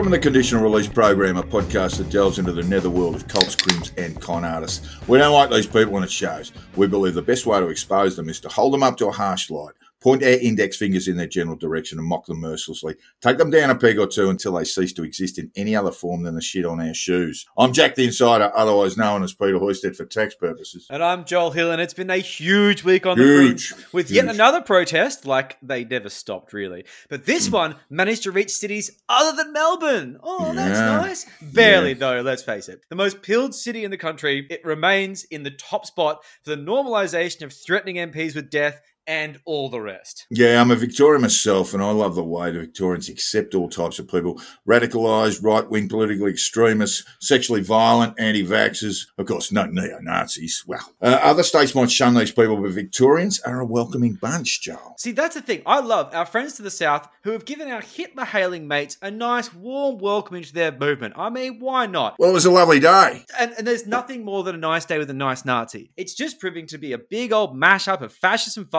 Welcome to the Conditional Release Program, a podcast that delves into the netherworld of cults, crims, and con artists. We don't like these people and it shows. We believe the best way to expose them is to hold them up to a harsh light, point our index fingers in their general direction, and mock them mercilessly. Take them down a peg or two until they cease to exist in any other form than the shit on our shoes. I'm Jack the Insider, otherwise known as Peter Hoysted for tax purposes. And I'm Joel Hill, and it's been a huge week on Huge, the fringe with yet another protest, like they never stopped really. But this Hmm. one managed to reach cities other than Melbourne. Oh, that's nice. Barely Yeah. though, let's face it. The most pilled city in the country, it remains in the top spot for the normalisation of threatening MPs with death and all the rest. Yeah, I'm a Victorian myself, and I love the way the Victorians accept all types of people radicalised, right wing political extremists, sexually violent, anti vaxxers, of course, no neo Nazis. Well, uh, other states might shun these people, but Victorians are a welcoming bunch, Joel. See, that's the thing. I love our friends to the south who have given our Hitler hailing mates a nice, warm welcome into their movement. I mean, why not? Well, it was a lovely day. And, and there's nothing more than a nice day with a nice Nazi. It's just proving to be a big old mashup of fascists and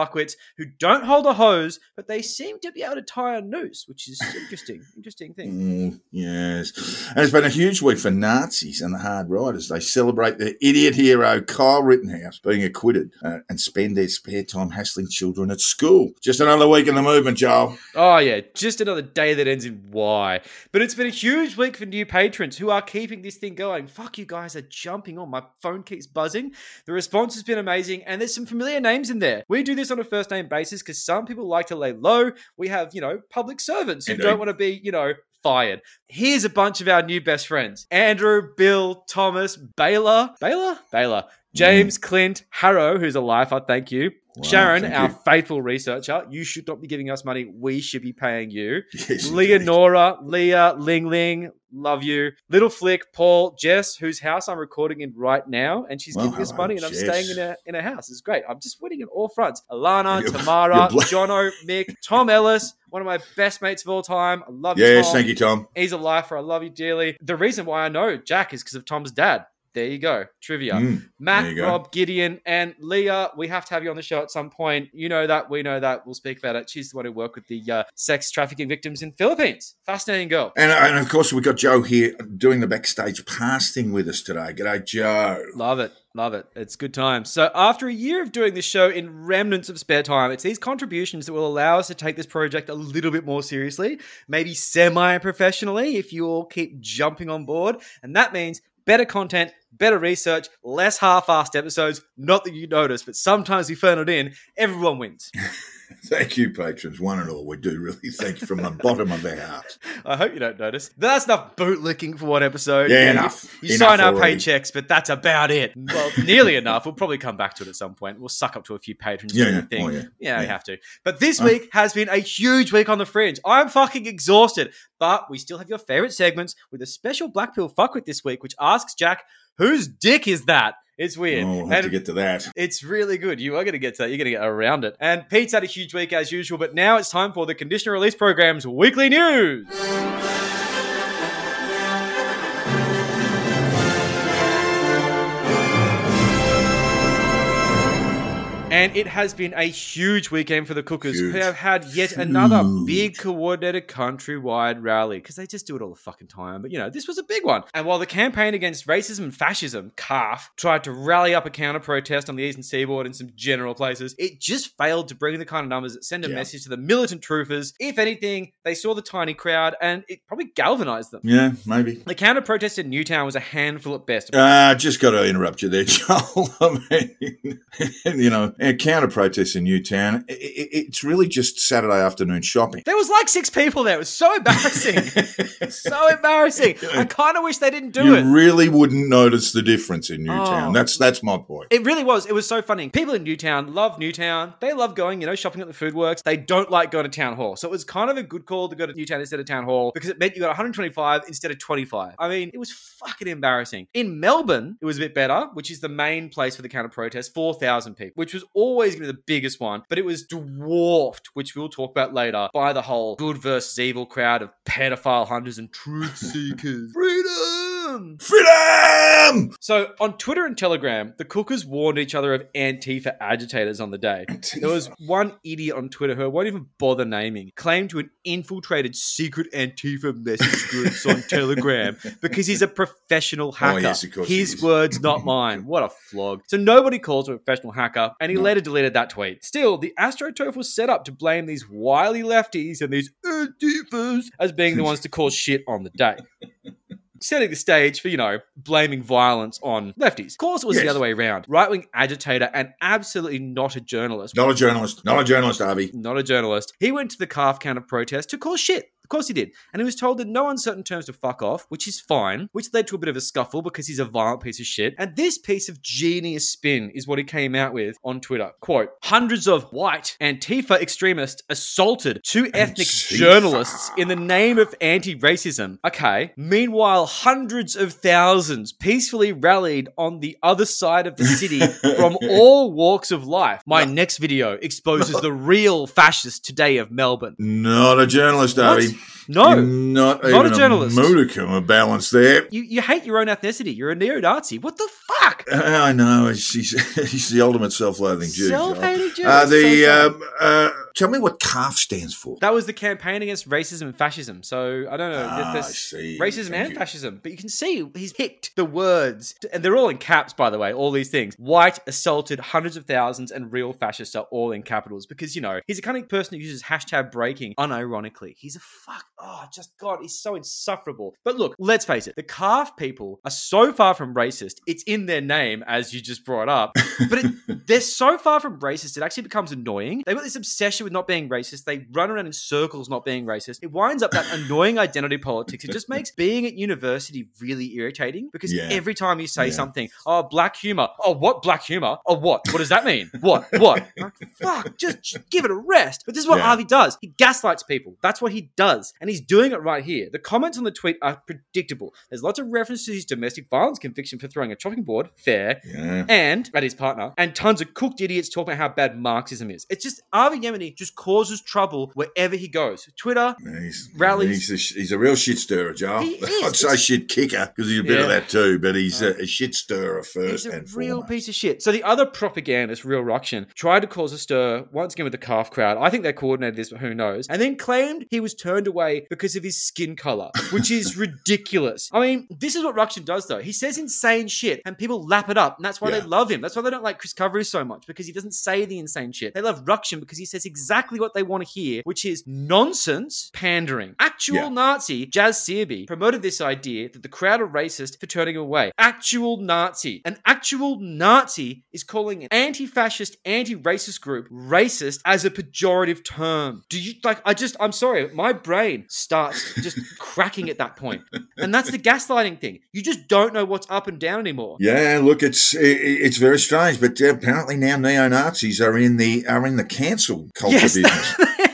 who don't hold a hose, but they seem to be able to tie a noose, which is interesting. interesting thing. Mm, yes. And it's been a huge week for Nazis and the hard riders. They celebrate their idiot hero, Kyle Rittenhouse, being acquitted uh, and spend their spare time hassling children at school. Just another week in the movement, Joel. Oh, yeah, just another day that ends in Y. But it's been a huge week for new patrons who are keeping this thing going. Fuck, you guys are jumping on. My phone keeps buzzing. The response has been amazing, and there's some familiar names in there. We do this on a first name basis because some people like to lay low. We have, you know, public servants who Indeed. don't want to be, you know, fired. Here's a bunch of our new best friends Andrew, Bill, Thomas, Baylor, Baylor, Baylor, James, Clint, Harrow, who's a lifer, thank you. Wow, Sharon, thank our you. faithful researcher, you should not be giving us money. We should be paying you. Yes. Leonora, Leah, Ling Ling, love you. Little Flick, Paul, Jess, whose house I'm recording in right now, and she's Well, giving us money, and I'm staying in a in a house. It's great. I'm just winning at all fronts. Alana, You're- Tamara, bla- Jono, Mick, Tom Ellis, one of my best mates of all time. I love you. Yes, thank you, Tom. He's a lifer. I love you dearly. The reason why I know Jack is because of Tom's dad. There you go. Trivia. Mm, Matt, go. Rob, Gideon, and Leah. We have to have you on the show at some point. You know that. We know that. We'll speak about it. She's the one who worked with the uh, sex trafficking victims in Philippines. Fascinating girl. And, and of course, we've got Joe here doing the backstage pass thing with us today. G'day, Joe. Love it. Love it. It's good time. So, after a year of doing this show in remnants of spare time, it's these contributions that will allow us to take this project a little bit more seriously, maybe semi professionally, if you all keep jumping on board. And that means better content, better research, less half assed episodes. Not that you notice, but sometimes we phone it in, everyone wins. Thank you, patrons, one and all. We do really thank you from the bottom of our hearts. I hope you don't notice. That's enough bootlicking for one episode. Yeah, You- enough. You, Enough sign our already. paychecks, but that's about it. Well, nearly enough. We'll probably come back to it at some point. We'll suck up to a few patrons Yeah, yeah. thing. Oh, yeah. Yeah, we have to. But this Uh. week has been a huge week on the fringe. I'm fucking exhausted. But we still have your favorite segments with a special Black Pill fuckwit this week, which asks Jack, whose dick is that? It's weird. Oh, we'll have And to get to that. it's really good. You are going to get to that. You're going to get around it. And Pete's had a huge week as usual, but now it's time for the conditional release program's weekly news. And it has been a huge weekend for the Cookers, who have had yet another big coordinated countrywide rally because they just do it all the fucking time. But you know, this was a big one. And while the campaign against racism and fascism, CAF, tried to rally up a counter protest on the eastern seaboard and some general places, it just failed to bring the kind of numbers that send a Yeah. message to the militant troopers. If anything, they saw the tiny crowd and it probably galvanized them. Yeah, maybe. The counter protest in Newtown was a handful at best. Uh, just got to interrupt you there, Joel. I mean, you know, a counter protest in Newtown, i i it's really just Saturday afternoon shopping. There was like six people there. It was so embarrassing. so embarrassing. I kind of wish they didn't do you it. You really wouldn't notice the difference in Newtown. Oh. That's that's my point. It really was. It was so funny. People in Newtown love Newtown. They love going, you know, shopping at the food works. They don't like going to town hall. So it was kind of a good call to go to Newtown instead of town hall because it meant you got 125 instead of 25. I mean, it was fucking embarrassing. In Melbourne, it was a bit better, which is the main place for the counter protest, 4,000 people, which was always going to be the biggest one, but it was dwarfed, which we'll talk about later, by the whole good versus evil crowd of pedophile hunters and truth seekers. Freedom! Freedom. Freedom! So on Twitter and Telegram, the cookers warned each other of Antifa agitators on the day. There was one idiot on Twitter who I won't even bother naming, claimed to an infiltrated secret Antifa message groups on Telegram because he's a professional hacker. Oh, yes, of course he His is. words, not mine. What a flog. So nobody calls him a professional hacker, and he No. later deleted that tweet. Still, the AstroTurf was set up to blame these wily lefties and these Antifas as being the ones to cause shit on the day setting the stage for, you know, blaming violence on lefties. Of course, it was the other way around. Right wing agitator and absolutely not a journalist. Not a journalist. Not a journalist, Harvey. Not a journalist. He went to the calf counter protest to cause shit. Of course he did. And he was told in no uncertain terms to fuck off, which is fine, which led to a bit of a scuffle because he's a violent piece of shit. And this piece of genius spin is what he came out with on Twitter. Quote, hundreds of white Antifa extremists assaulted two ethnic Antifa. journalists in the name of anti-racism. Okay. Meanwhile, hundreds of thousands peacefully rallied on the other side of the city from all walks of life. My next video exposes the real fascists today of Melbourne. Not a journalist? Harvey. No. You're not, Not a journalist. modicum of balance there. You, you hate your own ethnicity. You're a neo-Nazi. What the fuck? Uh, I know. He's, he's the ultimate self-loathing Jew. Self-hating Jew. Uh, the so um, uh, tell me what CAF stands for. That was the campaign against racism and fascism. So I don't know. Ah, there's see. racism Thank and you. fascism, but you can see he's picked the words, and they're all in caps, by the way. All these things: white, assaulted, hundreds of thousands, and real fascists are all in capitals because you know he's a kind of person who uses hashtag breaking unironically. He's a fuck. Oh, just God, he's so insufferable. But look, let's face it: the calf people are so far from racist. It's in their name, as you just brought up, but it, they're so far from racist, it actually becomes annoying. They've got this obsession with not being racist. They run around in circles not being racist. It winds up that annoying identity politics. It just makes being at university really irritating because Yeah. every time you say Yeah. something, oh, black humor. Oh, what black humor? Oh, what? What does that mean? What? What? Like, fuck, just, just give it a rest. But this is what Yeah. Harvey does. He gaslights people. That's what he does. And he's doing it right here. The comments on the tweet are predictable. There's lots of references to his domestic violence conviction for throwing a chopping board. Fair Yeah. and at his partner, and tons of cooked idiots talking about how bad Marxism is. It's just Avi Yemeni just causes trouble wherever he goes. Twitter, He's, Rallies. He's a, he's a real shit stirrer, Joel. Is. I'd say shit kicker because he's a bit of that too, but he's uh, a, a shit stirrer first he's a and real foremost. piece of shit. So the other propagandist, Real Rukshan, tried to cause a stir once again with the calf crowd. I think they coordinated this, but who knows? And then claimed he was turned away because of his skin color, which is ridiculous. I mean, this is what Rukshan does though. He says insane shit, and people lap it up, and that's why Yeah. they love him. That's why they don't like Chris Covery so much because he doesn't say the insane shit. They love Rukshan because he says exactly what they want to hear, which is nonsense pandering. Actual Yeah. Nazi Jazz Searby promoted this idea that the crowd are racist for turning away. Actual Nazi. An actual Nazi is calling an anti-fascist, anti-racist group racist as a pejorative term. Do you like? I just, I'm sorry, my brain starts just cracking at that point, and that's the gaslighting thing. You just don't know what's up and down anymore. Yeah, look, it's it, it's very strange, but uh, apparently now neo Nazis are in the are in the cancel culture Yes. business.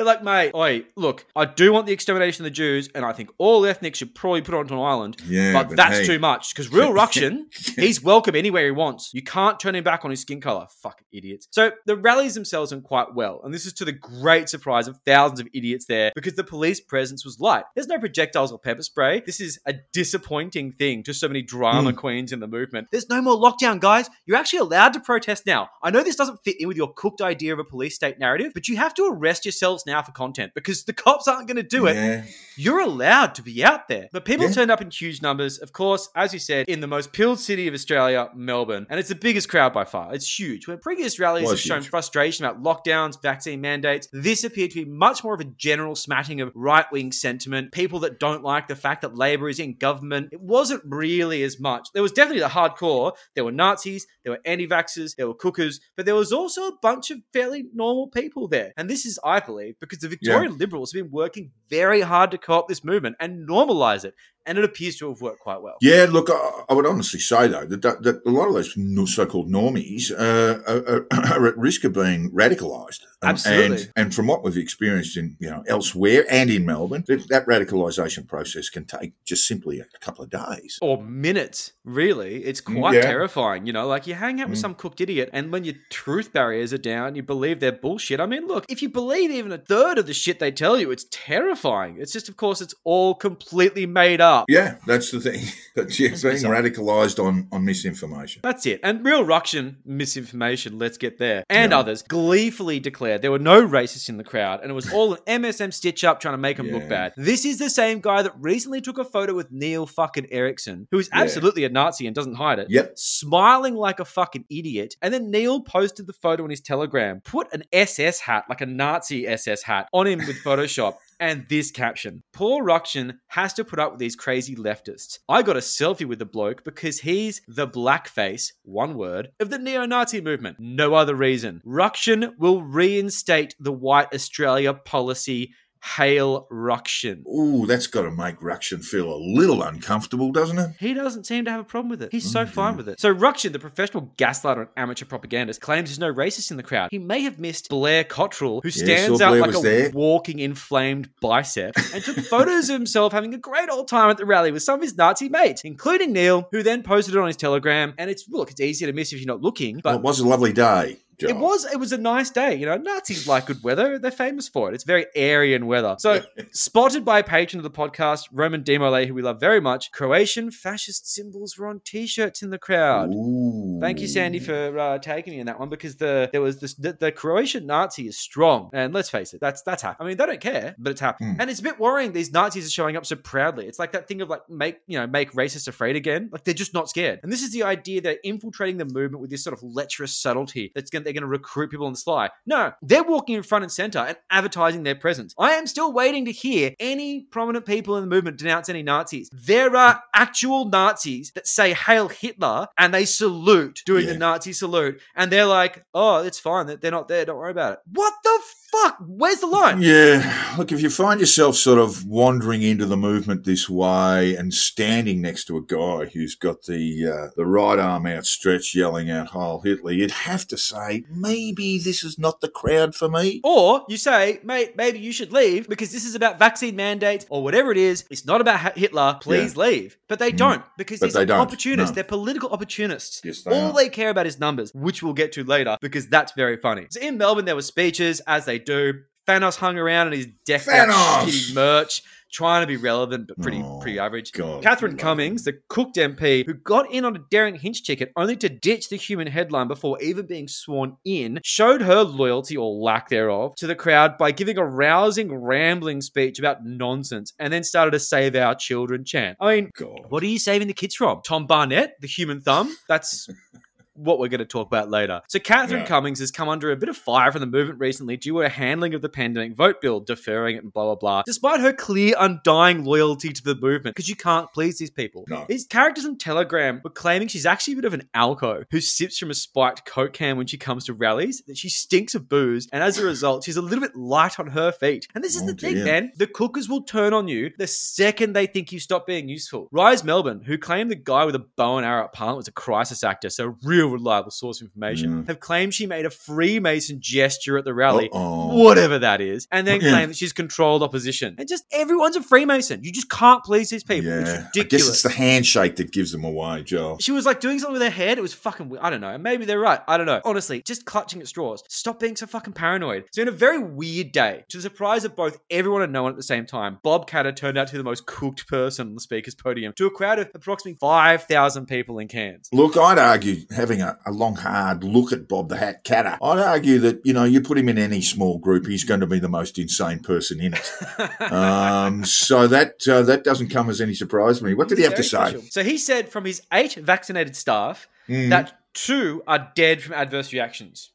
They're like, mate, oi, look, I do want the extermination of the Jews, and I think all ethnics should probably put onto an island. Yeah, but, but that's hey. too much. Because real Rukshan, he's welcome anywhere he wants. You can't turn him back on his skin color. Fucking idiots. So the rallies themselves went quite well, and this is to the great surprise of thousands of idiots there because the police presence was light. There's no projectiles or pepper spray. This is a disappointing thing to so many drama hmm. queens in the movement. There's no more lockdown, guys. You're actually allowed to protest now. I know this doesn't fit in with your cooked idea of a police state narrative, but you have to arrest yourselves now for content because the cops aren't going to do it Yeah, you're allowed to be out there. But people Yeah. turned up in huge numbers, of course, as you said, in the most pilled city of Australia, Melbourne. And it's the biggest crowd by far. It's huge. Where previous rallies have shown frustration about lockdowns, vaccine mandates, this appeared to be much more of a general smatting of right wing sentiment, people that don't like the fact that Labor is in government. It wasn't really as much. There was definitely the hardcore. There were Nazis, there were anti vaxxers, there were cookers, but there was also a bunch of fairly normal people there. And this is, I believe, because the Victorian Liberals have been working very hard to co opt this movement and normalize it. And it appears to have worked quite well. yeah. Look, I, I would honestly say though that, that, that a lot of those so-called normies uh, are, are, at risk of being radicalised. Um, Absolutely. and and from what we've experienced in you know elsewhere and in Melbourne, that, that radicalisation process can take just simply a couple of days. Or minutes, really. It's Mm, quite yeah. terrifying. You know, like you hang out with Mm. some cooked idiot, and when your truth barriers are down, you believe they're bullshit. I mean, look, if you believe even a third of the shit they tell you. It's terrifying. It's just, of course, it's all completely made up. Yeah, that's the thing. But yeah, being bizarre. radicalised on, on misinformation. That's it. And real Rukshan misinformation, let's get there, and Yeah. others gleefully declared there were no racists in the crowd, and it was all an MSM stitch up trying to make them look bad. This is the same guy that recently took a photo with Neil fucking Erikson, who is Yeah. absolutely a Nazi and doesn't hide it. Yep. Smiling like a fucking idiot. And then Neil posted the photo on his telegram, put an SS hat, like a Nazi SS hat, on him with Photoshop. And this caption Paul Rukshan has to put up with these crazy leftists. I got a selfie with the bloke because he's the blackface, one word, of the neo Nazi movement. No other reason. Rukshan will reinstate the white Australia policy. Hail Rukshan. Ooh, that's got to make Rukshan feel a little uncomfortable, doesn't it? He doesn't seem to have a problem with it. He's so Mm-hmm. fine with it. So Rukshan, the professional gaslighter and amateur propagandist, claims there's no racist in the crowd. He may have missed Blair Cottrell, who stands saw out like a there. walking inflamed bicep, and took photos of himself having a great old time at the rally with some of his Nazi mates, including Neil, who then posted it on his Telegram. And it's look, it's easier to miss if you're not looking, but Well, it was a lovely day, Joe. it was it was a nice day. You know, Nazis like good weather. They're famous for it. It's very Aryan weather. So spotted by a patron of the podcast, Roman Demole, who we love very much, Croatian fascist symbols were on t-shirts in the crowd. Ooh. Thank you, Sandy, for uh, taking me in that one because the there was this the, the Croatian Nazi is strong, and let's face it, that's that's happening. I mean, they don't care, but it's happening, Hmm. and it's a bit worrying. These Nazis are showing up so proudly. It's like that thing of like make you know make racists afraid again. Like they're just not scared, and this is the idea they're infiltrating the movement with this sort of lecherous subtlety that's going they're going to recruit people on the sly. No, they're walking in front and center and advertising their presence. I am still waiting to hear any prominent people in the movement denounce any Nazis. There are actual Nazis that say "Hail Hitler" and they salute doing Yeah. the Nazi salute, and they're like, "Oh, it's fine. They're- They're not there. Don't worry about it." What the fuck? Where's the line? Yeah, look, if you find yourself sort of wandering into the movement this way and standing next to a guy who's got the uh, the right arm outstretched, yelling out "Heil Hitler," you'd have to say maybe this is not the crowd for me. Or you say, mate, maybe you should leave because this is about vaccine mandates or whatever it is. It's not about Hitler. Please leave. But they hmm. don't because. But these they are opportunists. No. They're political opportunists. Yes, they All are. they care about is numbers, which we'll get to later because that's very funny. So in Melbourne, there were speeches, as they do. Thanos hung around in his decked out shitty merch, trying to be relevant but pretty Oh, pretty average. God, Catherine Cummings, the cooked MP, who got in on a daring hinch ticket only to ditch the human headline before even being sworn in, showed her loyalty or lack thereof to the crowd by giving a rousing, rambling speech about nonsense and then started a Save Our Children chant. I mean, God. what are you saving the kids from? Tom Barnett, the human thumb? That's what we're going to talk about later. So, Catherine Yeah. Cummings has come under a bit of fire from the movement recently due to her handling of the pandemic vote bill, deferring it and blah, blah, blah, despite her clear, undying loyalty to the movement, because you can't please these people. No. These characters on Telegram were claiming she's actually a bit of an alco who sips from a spiked Coke can when she comes to rallies, that she stinks of booze, and as a result, she's a little bit light on her feet. And this is Oh, the thing, dear. man. The cookers will turn on you the second they think you stop being useful. Rise Melbourne, who claimed the guy with a bow and arrow at Parliament was a crisis actor, so a real reliable source of information, Mm. have claimed she made a Freemason gesture at the rally. Uh-oh. Whatever that is, and then Yeah. claim that she's controlled opposition. And just everyone's a Freemason. You just can't please these people. It's Yeah, I guess it's the handshake that gives them away, Joe. She was like doing something with her head. It was fucking. weird. I don't know. Maybe they're right. I don't know. Honestly, just clutching at straws. Stop being so fucking paranoid. So, in a very weird day, to the surprise of both everyone and no one at the same time, Bob Katter turned out to be the most cooked person on the speaker's podium to a crowd of approximately 5,000 people in Cairns. Look, I'd argue, having a, a long, hard look at Bob the Hat Katter, I'd argue that, you know, you put him in any small group, he's going to be the most insane person in it. um, so that uh, that doesn't come as any surprise to me. What did he have to say? official. So, he said from his eight vaccinated staff Mm. that two are dead from adverse reactions.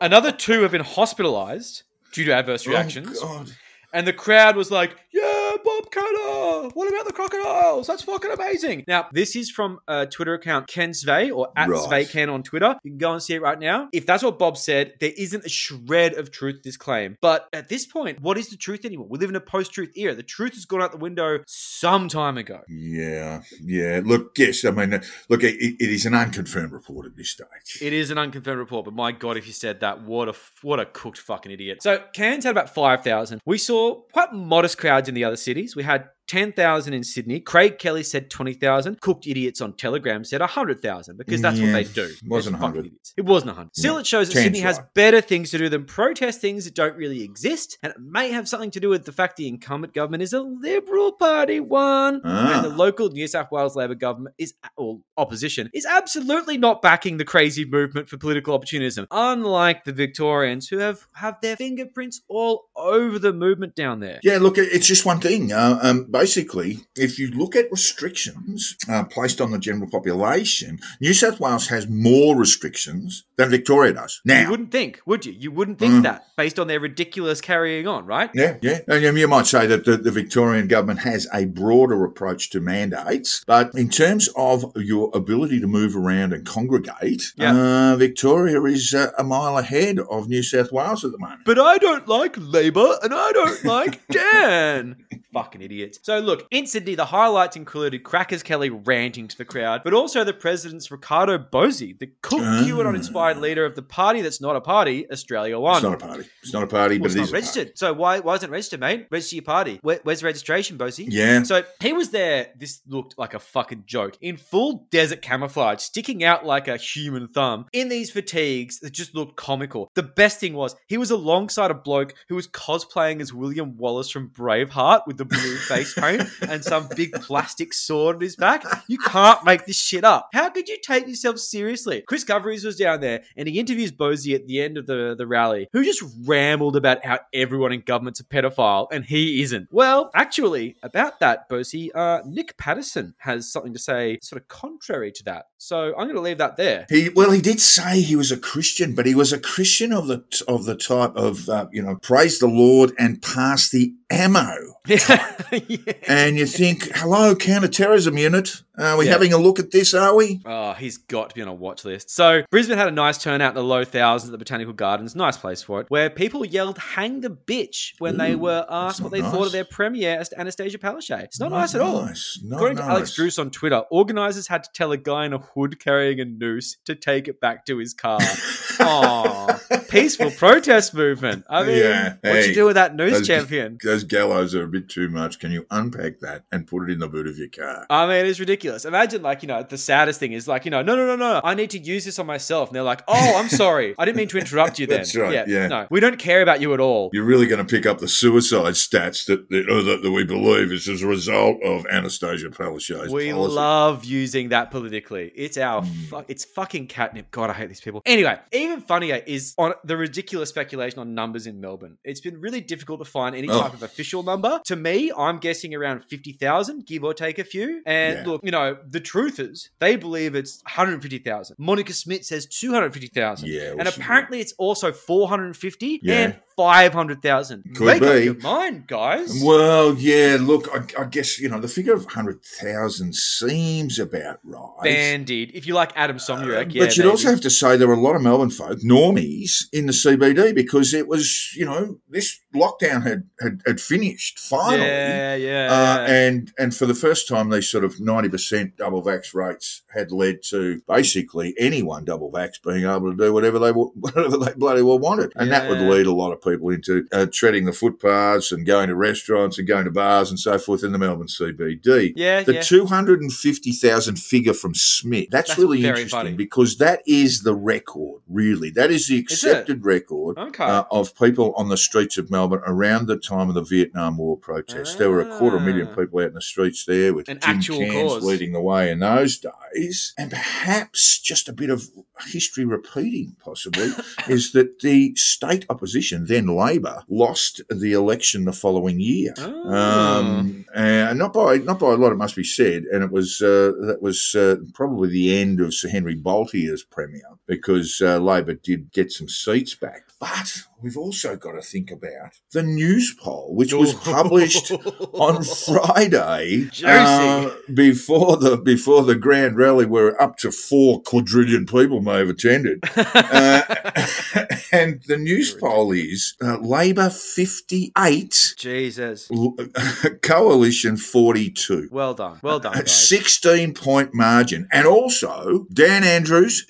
Another two have been hospitalized due to adverse reactions. Oh, God. And the crowd was like, yeah, Bob Katter. What about the crocodiles? That's fucking amazing. Now, this is from a Twitter account, Ken Svei or at Right. On Twitter. You can go and see it right now. If that's what Bob said, there isn't a shred of truth to this claim. But at this point, what is the truth anymore? We live in a post truth era. The truth has gone out the window some time ago. Yeah, yeah. Look, yes, I mean, look, it, it is an unconfirmed report at this stage. It is an unconfirmed report, but my god, if you said that, what a what a cooked fucking idiot. So Cairns had about five thousand. We saw quite modest crowds in the other cities. We had 10,000 in Sydney. Craig Kelly said 20,000. Cooked Idiots on Telegram said 100,000 because that's what they do. It wasn't 100. idiots. It wasn't 100. Still, it shows that 10's Sydney has right. better things to do than protest things that don't really exist. And it may have something to do with the fact the incumbent government is a Liberal Party one. Ah. And the local New South Wales Labor government is, or opposition, is absolutely not backing the crazy movement for political opportunism. Unlike the Victorians who have, have their fingerprints all over the movement down there. Yeah, look, it's just one thing. Uh, um, basically, if you look at restrictions uh, placed on the general population, New South Wales has more restrictions than Victoria does. Now, You wouldn't think, would you? You wouldn't think Mm. that based on their ridiculous carrying on, right? yeah, yeah. And you- might say that the, the Victorian government has a broader approach to mandates, but in terms of your ability to move around and congregate, Yeah. uh, Victoria is uh, a mile ahead of New South Wales at the moment. But I don't like Labour and I don't like Dan. Fucking idiots. So, look, in Sydney, the highlights included Crackers Kelly ranting to the crowd, but also the president's Ricardo Bosi, the cook Ah. QAnon inspired leader of the party that's not a party, Australia One. It's not a party. It's not a party, Well, but it's it not is a party. registered. So why why isn't it registered, mate? Register your party. Where, where's the registration, Bosi? Yeah. So he was there. This looked like a fucking joke in full desert camouflage, sticking out like a human thumb in these fatigues that just looked comical. The best thing was he was alongside a bloke who was cosplaying as William Wallace from Braveheart with the blue face paint and some big plastic sword on his back. You can't make this shit up. How could you take yourself seriously? Chris Coveries was down there and he interviews Bosi at the end of the, the rally, who just rambled about how everyone in government's a pedophile and he isn't. Well, actually, about that, Bosi, uh, Nick Patterson has something to say sort of contrary to that. So I'm going to leave that there. He well, he did say he was a Christian, but he was a Christian of the of the type of uh, you know praise the Lord and pass the ammo. yeah. And you think, hello, counterterrorism unit, are we Yeah. having a look at this? Are we? Oh, he's got to be on a watch list. So, Brisbane had a nice turnout in the low thousands at the Botanical Gardens. Nice place for it. Where people yelled, hang the bitch, when they were asked what they thought of their premiere, as Annastacia Palaszczuk. It's not Not nice at all. nice, According to Alex nice. Druce on Twitter, organisers had to tell a guy in a hood carrying a noose to take it back to his car. Aww. Peaceful protest movement. I mean, Yeah, what hey, you do with that noose those- champion? Those gallows are a bit too much. Can you unpack that and put it in the boot of your car? I mean, it's ridiculous. Imagine, like, you know, the saddest thing is, like, you know, no, no, no, no, I need to use this on myself. And they're like, oh, I'm sorry. I didn't mean to interrupt you then. That's right, yeah. No, we don't care about you at all. You're really going to pick up the suicide stats that that, uh, that, that we believe is as a result of Annastacia Palaszczuk's We policy. love using that politically. It's our Hmm. fuck. It's fucking catnip. God, I hate these people. Anyway, even funnier is on the ridiculous speculation on numbers in Melbourne. It's been really difficult to find any Oh. type of official number. To me, I'm guessing around fifty thousand, give or take a few. And Yeah. look, you know, the truth is they believe it's one hundred fifty thousand. Monica Smith says two hundred fifty thousand. Yeah, well, and apparently it's also four hundred fifty Yeah. and five hundred thousand. Could Make up be. your mind, guys. Well, yeah. Look, I, I guess you know the figure of hundred thousand seems about right. Bandied. If you like Adem Somyurek, yeah. Uh, but you'd maybe. also have to say there were a lot of Melbourne folk, normies, in the CBD because it was, you know, this lockdown had had, had finished finally. Yeah, yeah. Uh, yeah. and and for the first time, these sort of ninety percent double vax rates had led to basically anyone double vax being able to do whatever they whatever they bloody well wanted, and that would lead a lot of people into uh, treading the footpaths and going to restaurants and going to bars and so forth in the Melbourne CBD. yeah, The yeah. 250,000 figure from Smith, that's, That's really interesting funny. because that is the record, really. That is the accepted record okay. uh, of people on the streets of Melbourne around the time of the Vietnam War protests. There were a quarter million Ah. people out in the streets there with An actual Cairns cause. leading the way in those days. And perhaps just a bit of history repeating, possibly, is that the state opposition, then Labor, lost the election the following year. Oh. Um, and not by not by a lot, it must be said. And it was uh, that was uh, probably the end of Sir Henry Bolte as premier because uh, Labor did get some seats back. But we've also got to think about the news poll, which was published on Friday uh, before the before the grand rally, where up to four quadrillion people may have attended. Uh, and the news poll is uh, Labor 58, Jesus. Coalition 42. Well done. Well done, guys. 16 point margin. And also, Dan Andrews,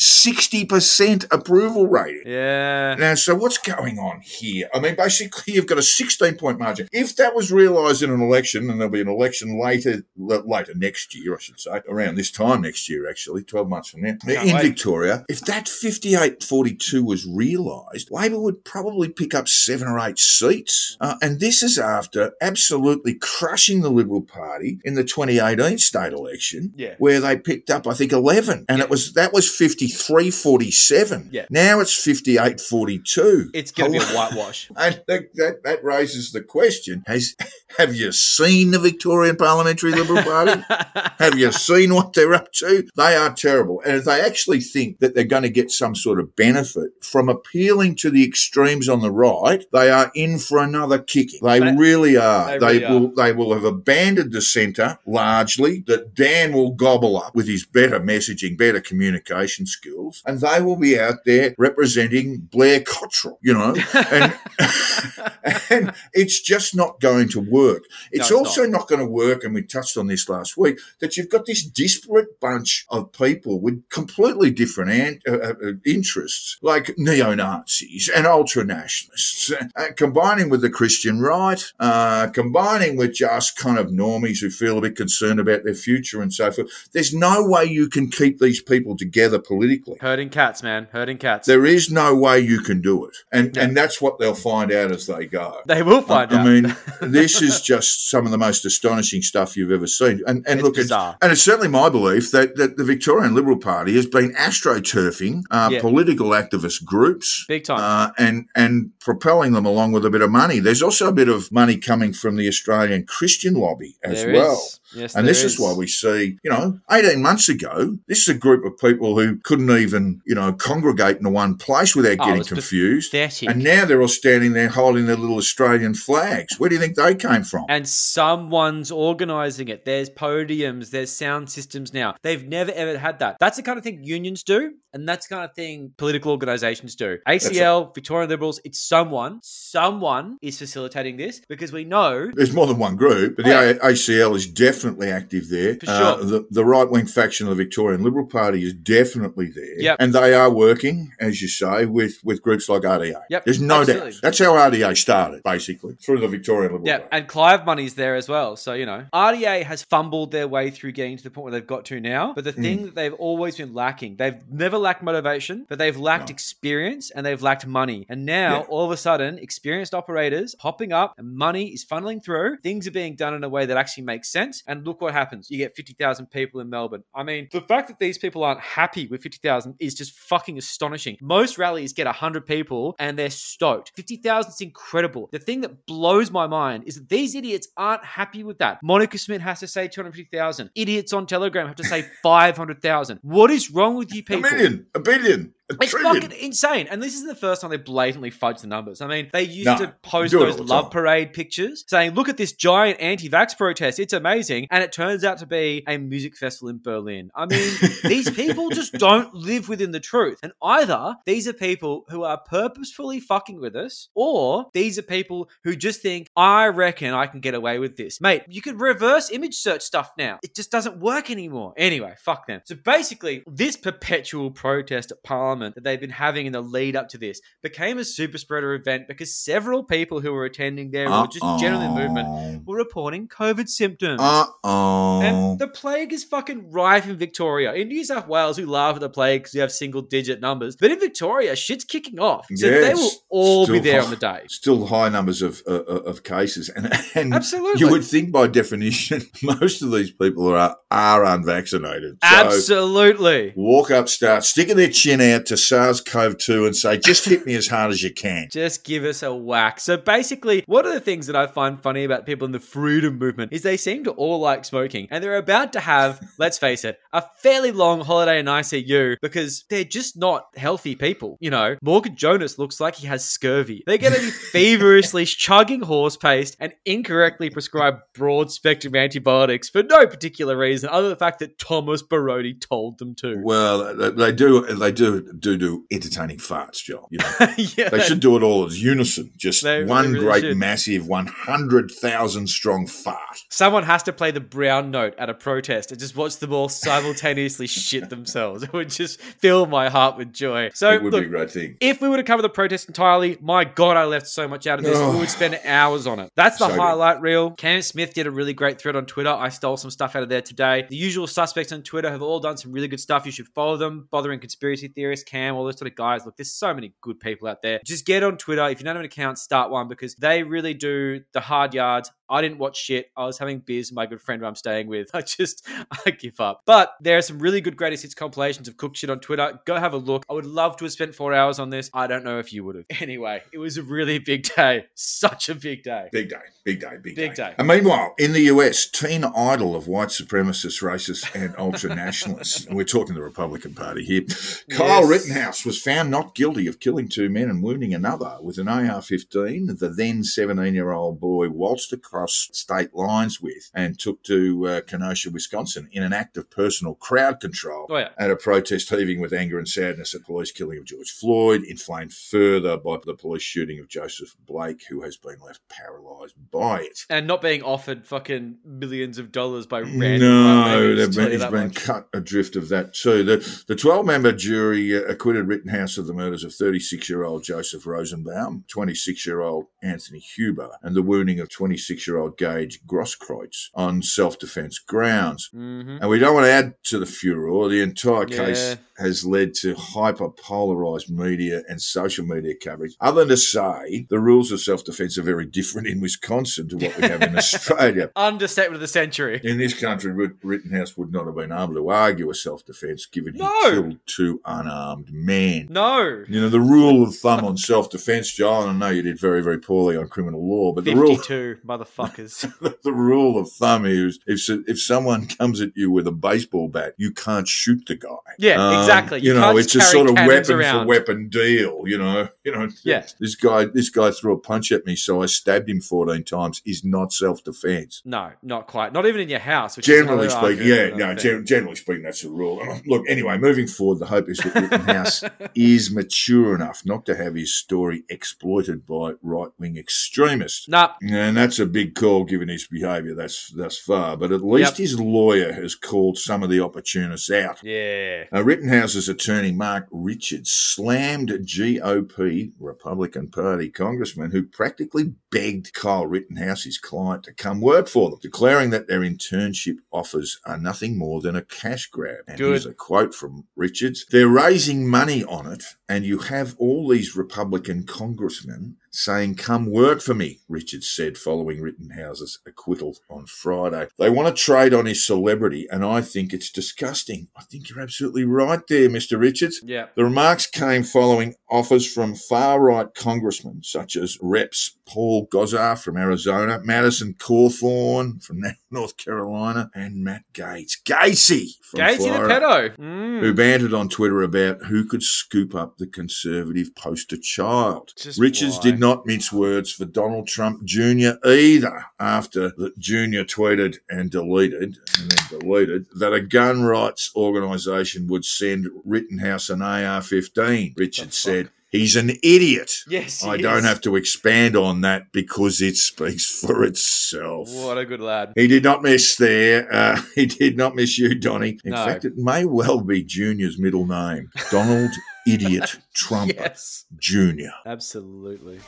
60% approval rating. Yeah. Now, so what's going on here? I mean, basically, you've got a 16 point margin. If that was realised in an election, and there'll be an election later, later next year, I should say, around this time next year, actually, 12 months from now, in wait. Victoria, if that 58 42 was realised, Labor would probably pick up seven or eight seats. Uh, and this is after absolutely crushing the Liberal Party in the 2018 state election, Yeah. where they picked up, I think, 11. And it was that was 53 47. Yeah. Now it's 58 42. It's going to be a whitewash. And that, that, that raises the question: Has have you seen the Victorian Parliamentary Liberal Party? have you seen what they're up to? They are terrible. And if they actually think that they're going to get some sort of benefit from appealing to the extremes on the right, they are in for another kicking. They, They- really are. they They, really will. They will have abandoned the centre largely. That Dan will gobble up with his better messaging, better communication skills, and they will be out there representing Blair Cottrell. You know, and and it's just not going to work. It's it's also not. going to work, and we touched on this last week, that you've got this disparate bunch of people with completely different an- uh, uh, uh, interests, like neo Nazis and ultra nationalists, uh, combining with the Christian right, uh, combining with just kind of normies who feel a bit concerned about their future and so forth. There's no way you can keep these people together politically. Herding cats, man. Herding cats. There is no way you can do it. And Yeah. and that's what they'll find out as they go. they will find I out. I mean, this is just some of the most astonishing stuff you've ever seen. And and It's look, it's, and it's certainly my belief that, that the Victorian Liberal Party has been astroturfing uh, Yeah. political activist groups. Big time. Uh, and and propelling them along with a bit of money. There's also a bit of money coming from the Australian Christian lobby as There well. is. Yes, And this is why we see, you know, 18 months ago, this is a group of people who couldn't even, you know, congregate in one place without Oh, getting confused. pathetic. And now they're all standing there holding their little Australian flags. Where do you think they came from? and someone's organizing it. There's podiums, there's sound systems now. They've never ever had that. That's the kind of thing unions do, and that's the kind of thing political organizations do. ACL, Victorian Liberals, it's someone, someone is facilitating this because we know There's more than one group, but the A- ACL is definitely active there. For Uh, the the right wing faction of the Victorian Liberal Party is definitely there. Yep. And they are working, as you say, with, with groups like RDA. Yep, There's no absolutely. doubt. That's how RDA started, basically, through the Victorian Liberal Yeah, Party. and Clive Money's there as well. So, you know, RDA has fumbled their way through getting to the point where they've got to now. But the Hmm. thing that they've always been lacking, they've never lacked motivation, but they've lacked No. experience and they've lacked money. And now, Yeah. all of a sudden, experienced operators popping up and money is funneling through. Things are being done in a way that actually makes sense. And look what happens. You get 50,000 people in Melbourne. I mean, the fact that these people aren't happy with 50,000 is just fucking astonishing. Most rallies get 100 people and they're stoked. 50,000 is incredible. The thing that blows my mind is that these idiots aren't happy with that. Monica Smith has to say 250,000. Idiots on Telegram have to say 500,000. What is wrong with you people? A million, a billion, a It's trillion. fucking insane. And this isn't the first time they blatantly fudged the numbers. I mean, they used No, to post those love time. parade pictures saying, look at this giant anti vax protest. It's amazing. And it turns out to be a music festival in Berlin. I mean, these people just don't live within the truth. And either these are people who are purposefully fucking with us, or these are people who just think, I reckon I can get away with this. Mate, you could reverse image search stuff now. It just doesn't work anymore. Anyway, fuck them. So basically, this perpetual protest at Parliament that they've been having in the lead up to this became a super spreader event because several people who were attending there were just generally the movement were reporting COVID symptoms. Uh oh. And the plague is fucking rife in Victoria. In New South Wales, we laugh at the plague because you have single digit numbers. But in Victoria, shit's kicking off. So they will Yes. all be there high- on the day. Still high numbers of uh, uh, of cases, and, and Absolutely. you would think by definition most of these people are are unvaccinated. So Absolutely. walk up, start sticking their chin out to SARS-CoV-2 and say, "Just hit me as hard as you can." Just give us a whack. So basically, one of the things that I find funny about people in the freedom movement is they seem to all like smoking. And they're about to have, let's face it, a fairly long holiday in ICU because they're just not healthy people. You know, Morgan Jonas looks like he has scurvy. They're going to be feverishly chugging horse paste and incorrectly prescribed broad spectrum antibiotics for no particular reason other than the fact that Thomas Borody told them to. Well, they do they do do do entertaining farts, Joel. You know, yeah, they should do it all as unison, just They one really great, should. massive, one hundred thousand strong fart. Someone has to play the brown note at a protest and just watch them all simultaneously shit themselves. It would just fill my heart with joy. So, it would look, be a great thing. if we were to cover the protest entirely, my God, I left so much out of this. Oh. We would oh. spend hours on it. That's the So good. highlight reel. Cam Smith did a really great thread on Twitter. I stole some stuff out of there today. The usual suspects on Twitter have all done some really good stuff. You should follow them. Bothering conspiracy theorists, Cam, all those sort of guys. Look, there's so many good people out there. Just get on Twitter. If you don't have an account, start one because they really do the hard yards. I didn't watch shit. I was having beers with my good friend who I'm staying with. I just, I give up. But there are some really good greatest hits compilations of cook shit on Twitter. Go have a look. I would love to have spent four hours on this. I don't know if you would have. Anyway, it was a really big day. Such a big day. Big day, big day, big, Big day. And meanwhile, in the US, teen idol of white supremacists, racists, and ultra nationalists, and we're talking the Republican Party here, Kyle Rittenhouse was found not guilty of killing two men and wounding another with an AR 15 the then 17 year old boy waltzed across state lines with and took to uh, Kenosha, Wisconsin in an act of personal crowd control Oh, yeah. at a protest heaving with anger and sadness at police killing of George Floyd, inflamed further by the police shooting of Joseph Blake, who has been left paralysed by it. And not being offered fucking millions of dollars by random No, they've been, he's been much. cut adrift of that too. The the twelve member jury uh, acquitted Rittenhouse of the murders of thirty six year old Joseph Rosenbaum, twenty six year old Anthony Huber, and the wounding of twenty six year old Gage Grosskreutz on self defence grounds. Mhm. And we don't want to add to the furor. The entire Yeah. Has led to hyper polarized media and social media coverage. Other than to say, the rules of self defence are very different in Wisconsin to what we have in Australia. Understatement of the century. In this country, Rit- Rittenhouse would not have been able to argue a self defence given he killed two unarmed men. No. You know, the rule of thumb on self defence, John, I know you did very, very poorly on criminal law, but the rule, 52, motherfuckers. the rule of thumb is if, if someone comes at you with a baseball bat, you can't shoot the guy. Yeah, um, exactly. You, You know, it's a sort of weapon around. for weapon deal. You know, you know. Yeah. This guy, this guy threw a punch at me, so I stabbed him fourteen times. Is not self defence. no, not quite. Not even in your house. Which Generally speaking, yeah, no, gen- generally speaking, that's the rule. Look, anyway, moving forward, the hope is that Rittenhouse is mature enough not to have his story exploited by right wing extremists. Nah, And that's a big call given his behaviour thus, thus far. But at least Yep. his lawyer has called some of the opportunists out. yeah. Uh, Rittenhouse's attorney Mark Richards slammed GOP Republican Party congressman who practically begged Kyle Rittenhouse, his client, to come work for them, declaring that their internship offers are nothing more than a cash grab. And Good. here's a quote from Richards They're raising money on it, and you have all these Republican congressmen saying, Come work for me, Richards said following Rittenhouse's acquittal on Friday. They want to trade on his celebrity, and I think it's disgusting. I think you're absolutely right there, Mr. Richards. Yeah. The remarks came following offers from far right congressmen such as Reps Paul Gosar from Arizona, Madison Cawthorn from North Carolina, and Matt Gaetz. Gacy from Gacy the Florida pedo. Mm. who bantered on Twitter about who could scoop up the conservative poster child. Just Richards why? did not mince words for Donald Trump Jr. either after the Jr. tweeted and deleted and then deleted that a gun rights organisation would send Rittenhouse an AR-15. Richards said, He's an idiot. Yes, he I don't have to expand on that because it speaks for itself. What a good lad. He did not miss there. Uh, he did not miss you, Donny. In No. fact, it may well be Junior's middle name, Donald Idiot Trump Yes. Junior. Absolutely.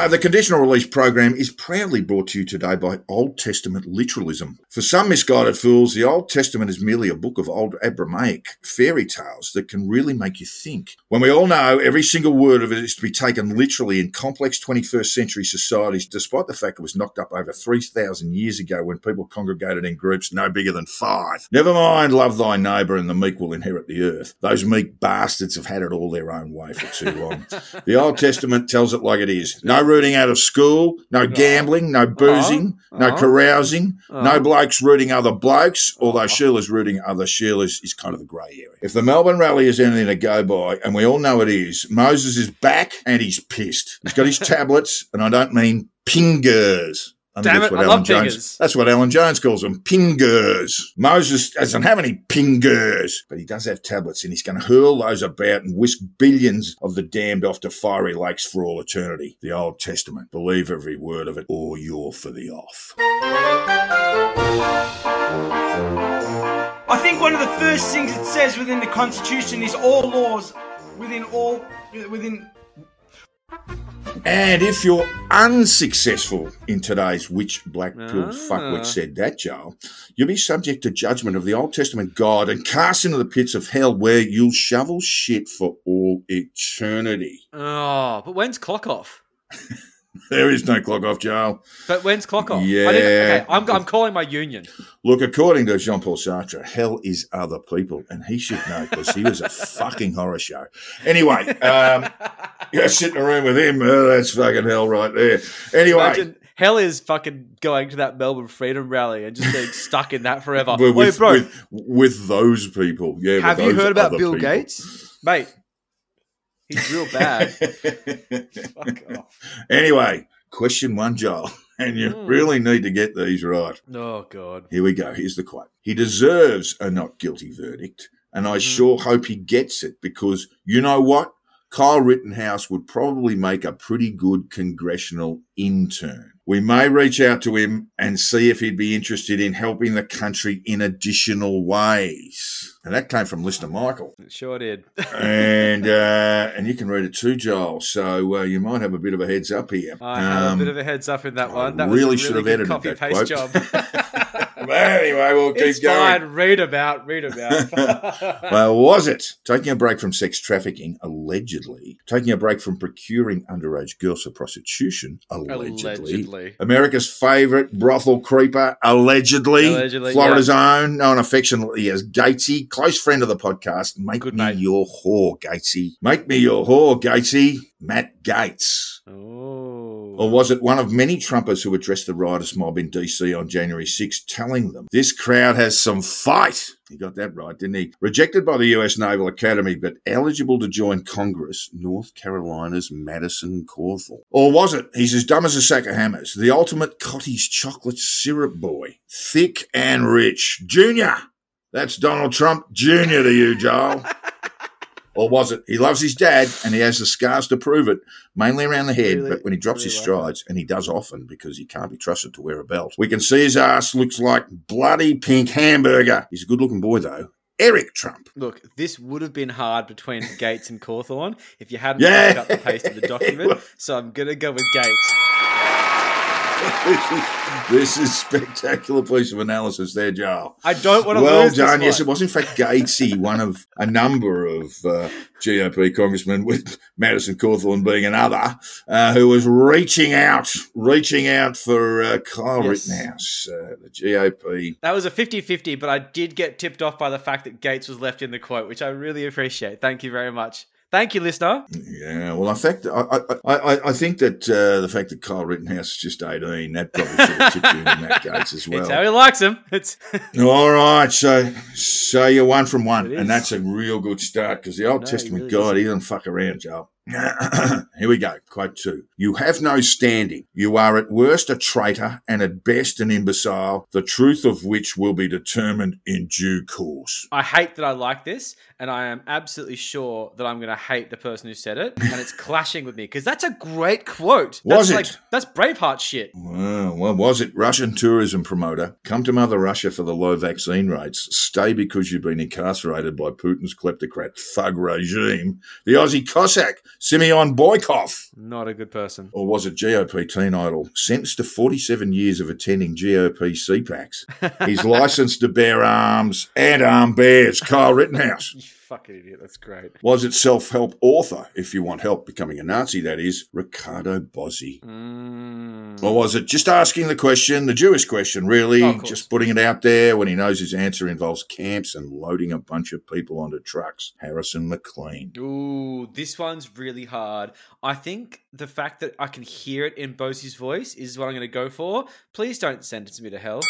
Uh, the conditional release program is proudly brought to you today by Old Testament literalism. For some misguided fools, the Old Testament is merely a book of old Abrahamic fairy tales that can really make you think. When we all know every single word of it is to be taken literally in complex 21st century societies, despite the fact it was knocked up over 3,000 years ago when people congregated in groups no bigger than five. Never mind, love thy neighbour and the meek will inherit the earth. Those meek bastards have had it all their own way for too long. the Old Testament tells it like it is. No rooting out of school, no gambling, no boozing, no Uh-huh. carousing, no Uh-huh. blokes rooting other blokes, although Sheila's rooting other Sheilas is kind of a grey area. If the Melbourne rally is anything to go by, and we all know it is, Moses is back and he's pissed. He's got his tablets, and I don't mean pingers. I Damn that's it, what I Alan love Jones. pingers. That's what Alan Jones calls them, pingers. Moses doesn't have any pingers, but he does have tablets, and he's going to hurl those about and whisk billions of the damned off to fiery lakes for all eternity. The Old Testament. Believe every word of it, or you're for the off. I think one of the first things it says within the Constitution is all laws within all within And if you're unsuccessful in today's which black pill Ah. fuckwit said that, Joel, you'll be subject to judgment of the Old Testament God and cast into the pits of hell where you'll shovel shit for all eternity. Oh, but when's clock off? There is no clock off, Joel. But when's clock off? I Yeah. didn't, okay, I'm, I'm calling my union. Look, according to Jean Paul Sartre, hell is other people, and he should know because he was a fucking horror show. Anyway, um, yeah, sit in a room with him, oh, that's fucking hell right there. Anyway, Imagine hell is fucking going to that Melbourne Freedom Rally and just being stuck in that forever. with, Wait, bro, with, with those people, yeah. with have you heard about Bill people. Gates? Mate, he's real bad. Fuck off. anyway, question one, Joel, and you Hmm. really need to get these right. Oh, God. Here we go. Here's the quote. He deserves a not guilty verdict, and I Mm-hmm. sure hope he gets it because you know what? Kyle Rittenhouse would probably make a pretty good congressional intern. We may reach out to him and see if he'd be interested in helping the country in additional ways. And that came from listener Michael. It sure did. and uh, and you can read it too, Joel. So uh, you might have a bit of a heads up here. I have a Um, bit of a heads up in that one. That really was a should really have edited copy that paste job. but anyway, we'll keep it's going. fine. Read about. Read about. Well, was it taking a break from sex trafficking, allegedly, taking a break from procuring underage girls for prostitution, allegedly, Allegedly. America's favourite brothel creeper, allegedly, Allegedly, Florida's own, known affectionately as Gatesy, close friend of the podcast. Make Good me mate. your whore, Gatesy. Make me your whore, Gatesy. Matt Gaetz. Oh. Or was it one of many Trumpers who addressed the riotous mob in DC on January 6, telling them, This crowd has some fight? He got that right, didn't he? Rejected by the US Naval Academy, but eligible to join Congress, North Carolina's Madison Cawthorn. Or was it, he's as dumb as a sack of hammers, the ultimate cottage chocolate syrup boy, thick and rich, Junior? That's Donald Trump Jr. to you, Joel. Or was it? He loves his dad and he has the scars to prove it, mainly around the head, Really- but when he drops his really like strides, and he does often because he can't be trusted to wear a belt, we can see his ass looks like bloody pink hamburger. He's a good looking boy, though. Eric Trump. Look, this would have been hard between Gaetz and Cawthorn if you hadn't Yeah. up the paste of the document. So I'm gonna go with Gaetz. This, is, this is spectacular piece of analysis there, Joel. I don't want to Well lose done. Yes, it was in fact Gatesy, one of a number of uh, GOP congressmen, with Madison Cawthorn being another, uh, who was reaching out, reaching out for uh, Kyle Yes. Rittenhouse, uh, the GOP. That was a 50-50, but I did get tipped off by the fact that Gaetz was left in the quote, which I really appreciate. Thank you very much. Thank you, listener. Yeah, well, in fact, I, I, I, I think that uh, the fact that Kyle Rittenhouse is just 18, that probably should have tipped you in that Gaetz as well. It's how he likes him. It's All right, so so you're one from one, and that's a real good start because the Old No, Testament really God, he doesn't fuck around, Joel. Here we go. Quote two. You have no standing. You are at worst a traitor and at best an imbecile, the truth of which will be determined in due course. I hate that I like this, and I am absolutely sure that I'm going to hate the person who said it, and it's clashing with me because that's a great quote. That's Was it? like that's Braveheart shit. Well, what was it? Russian tourism promoter. Come to Mother Russia for the low vaccine rates. Stay because you've been incarcerated by Putin's kleptocrat thug regime. The Aussie Cossack, Simeon Boykov. Not a good person. or was it GOP teen idol, sentenced to 47 years of attending GOP CPACs. He's licensed to bear arms and arm bears, Kyle Rittenhouse. Fucking idiot. That's great. Was it self help author, if you want help becoming a Nazi, that is, Ricardo Bosi? Mm. Or was it just asking the question, the Jewish question, really, Oh, just putting it out there when he knows his answer involves camps and loading a bunch of people onto trucks? Harrison McLean. Ooh, this one's really hard. I think the fact that I can hear it in Bosi's voice is what I'm going to go for. Please don't sentence me to hell.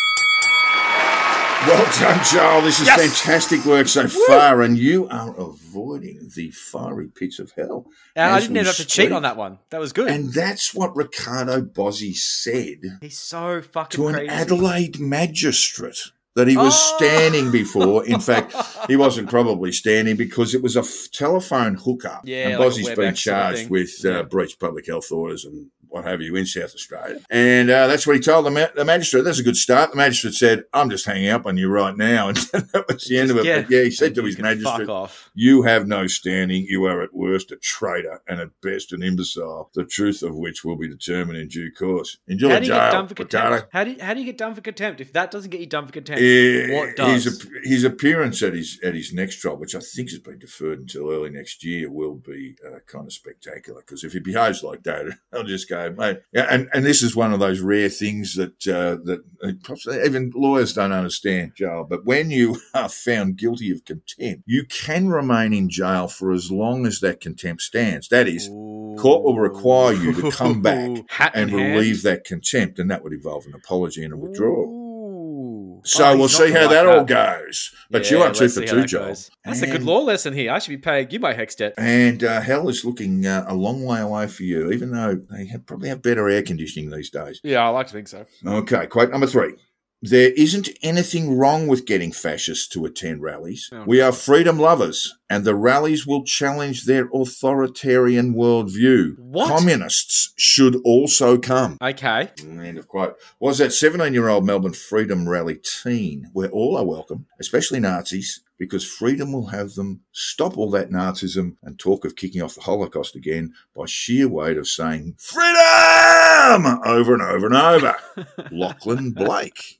Well done, Joel. This is Yes! fantastic work so far, and you are avoiding the fiery pits of hell. And I didn't even have to cheat on that one. That was good. And that's what Ricardo Bosi said He's so fucking to an crazy. Adelaide magistrate that he was Oh! standing before. In fact, he wasn't probably standing because it was a f- telephone hookup. Yeah, and like Bosi's been charged with uh, Yeah. breach of public health orders and what have you in South Australia. And uh, that's what he told the, ma- the magistrate. That's a good start. The magistrate said, I'm just hanging up on you right now. And that was the end of it. Yeah. But yeah, he said to his magistrate, Fuck off. you have no standing. You are at worst a traitor and at best an imbecile, the truth of which will be determined in due course. Enjoy How do you jail, get done for contempt? How do you, how do you get done for contempt? If that doesn't get you done for contempt, Eh, what does? His, his appearance at his at his next trial, which I think has been deferred until early next year, will be uh, kind of spectacular. Because if he behaves like that, I'll just go, mate. And, and this is one of those rare things that uh, that uh, even lawyers don't understand, Joel. But when you are found guilty of contempt, you can remain in jail for as long as that contempt stands. That is, court will require you to come back and hand. relieve that contempt, and that would involve an apology and a withdrawal. Ooh. So Oh, we'll see how like that, all goes. But you Yeah, are 2 for two, that Joel. goes. That's a good law lesson here. I should be paying you my hex debt. And uh, hell is looking uh, a long way away for you, even though they have, probably have better air conditioning these days. Yeah, I like to think so. Okay, quote number three. There isn't anything wrong with getting fascists to attend rallies. We are freedom lovers, and the rallies will challenge their authoritarian worldview. What? Communists should also come. Okay. End of quote. Was that 17 year old Melbourne Freedom Rally teen, where all are welcome, especially Nazis, because freedom will have them stop all that Nazism and talk of kicking off the Holocaust again by sheer weight of saying freedom over and over and over. Lachlan Blake.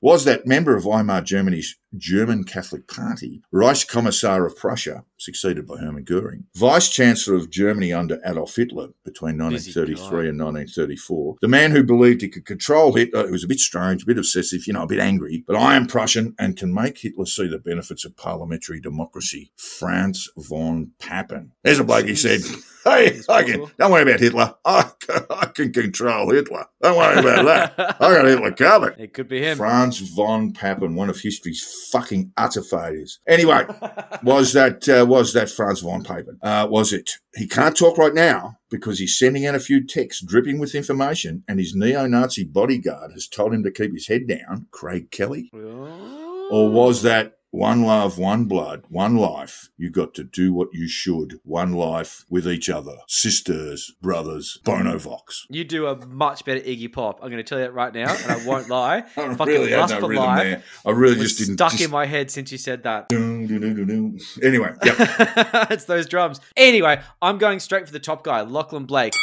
Was that member of Weimar Germany's German Catholic Party, Reichskommissar of Prussia, succeeded by Hermann Goering, Vice Chancellor of Germany under Adolf Hitler between 1933 and 1934, the man who believed he could control Hitler, who was a bit strange, a bit obsessive, you know, a bit angry, but I am Prussian and can make Hitler see the benefits of parliamentary democracy, Franz von Papen. There's a bloke, he said, hey, I can, don't worry about Hitler. I can, I can control Hitler. Don't worry about that. I got Hitler covered. It could be him. Franz von Papen, one of history's fucking utter failures. Anyway, was that uh, was that Franz von Papen? Uh, was it? He can't talk right now because he's sending out a few texts dripping with information, and his neo-Nazi bodyguard has told him to keep his head down. Craig Kelly, or was that? One love, one blood, one life. You got to do what you should. One life with each other. Sisters, brothers, Bonovox. You do a much better Iggy Pop. I'm going to tell you that right now, and I won't lie. I Fucking really Lust no for rhythm Life there. I really just didn't. stuck just- in my head since you said that. Anyway, yep. it's those drums. Anyway, I'm going straight for the top guy, Lachlan Blake.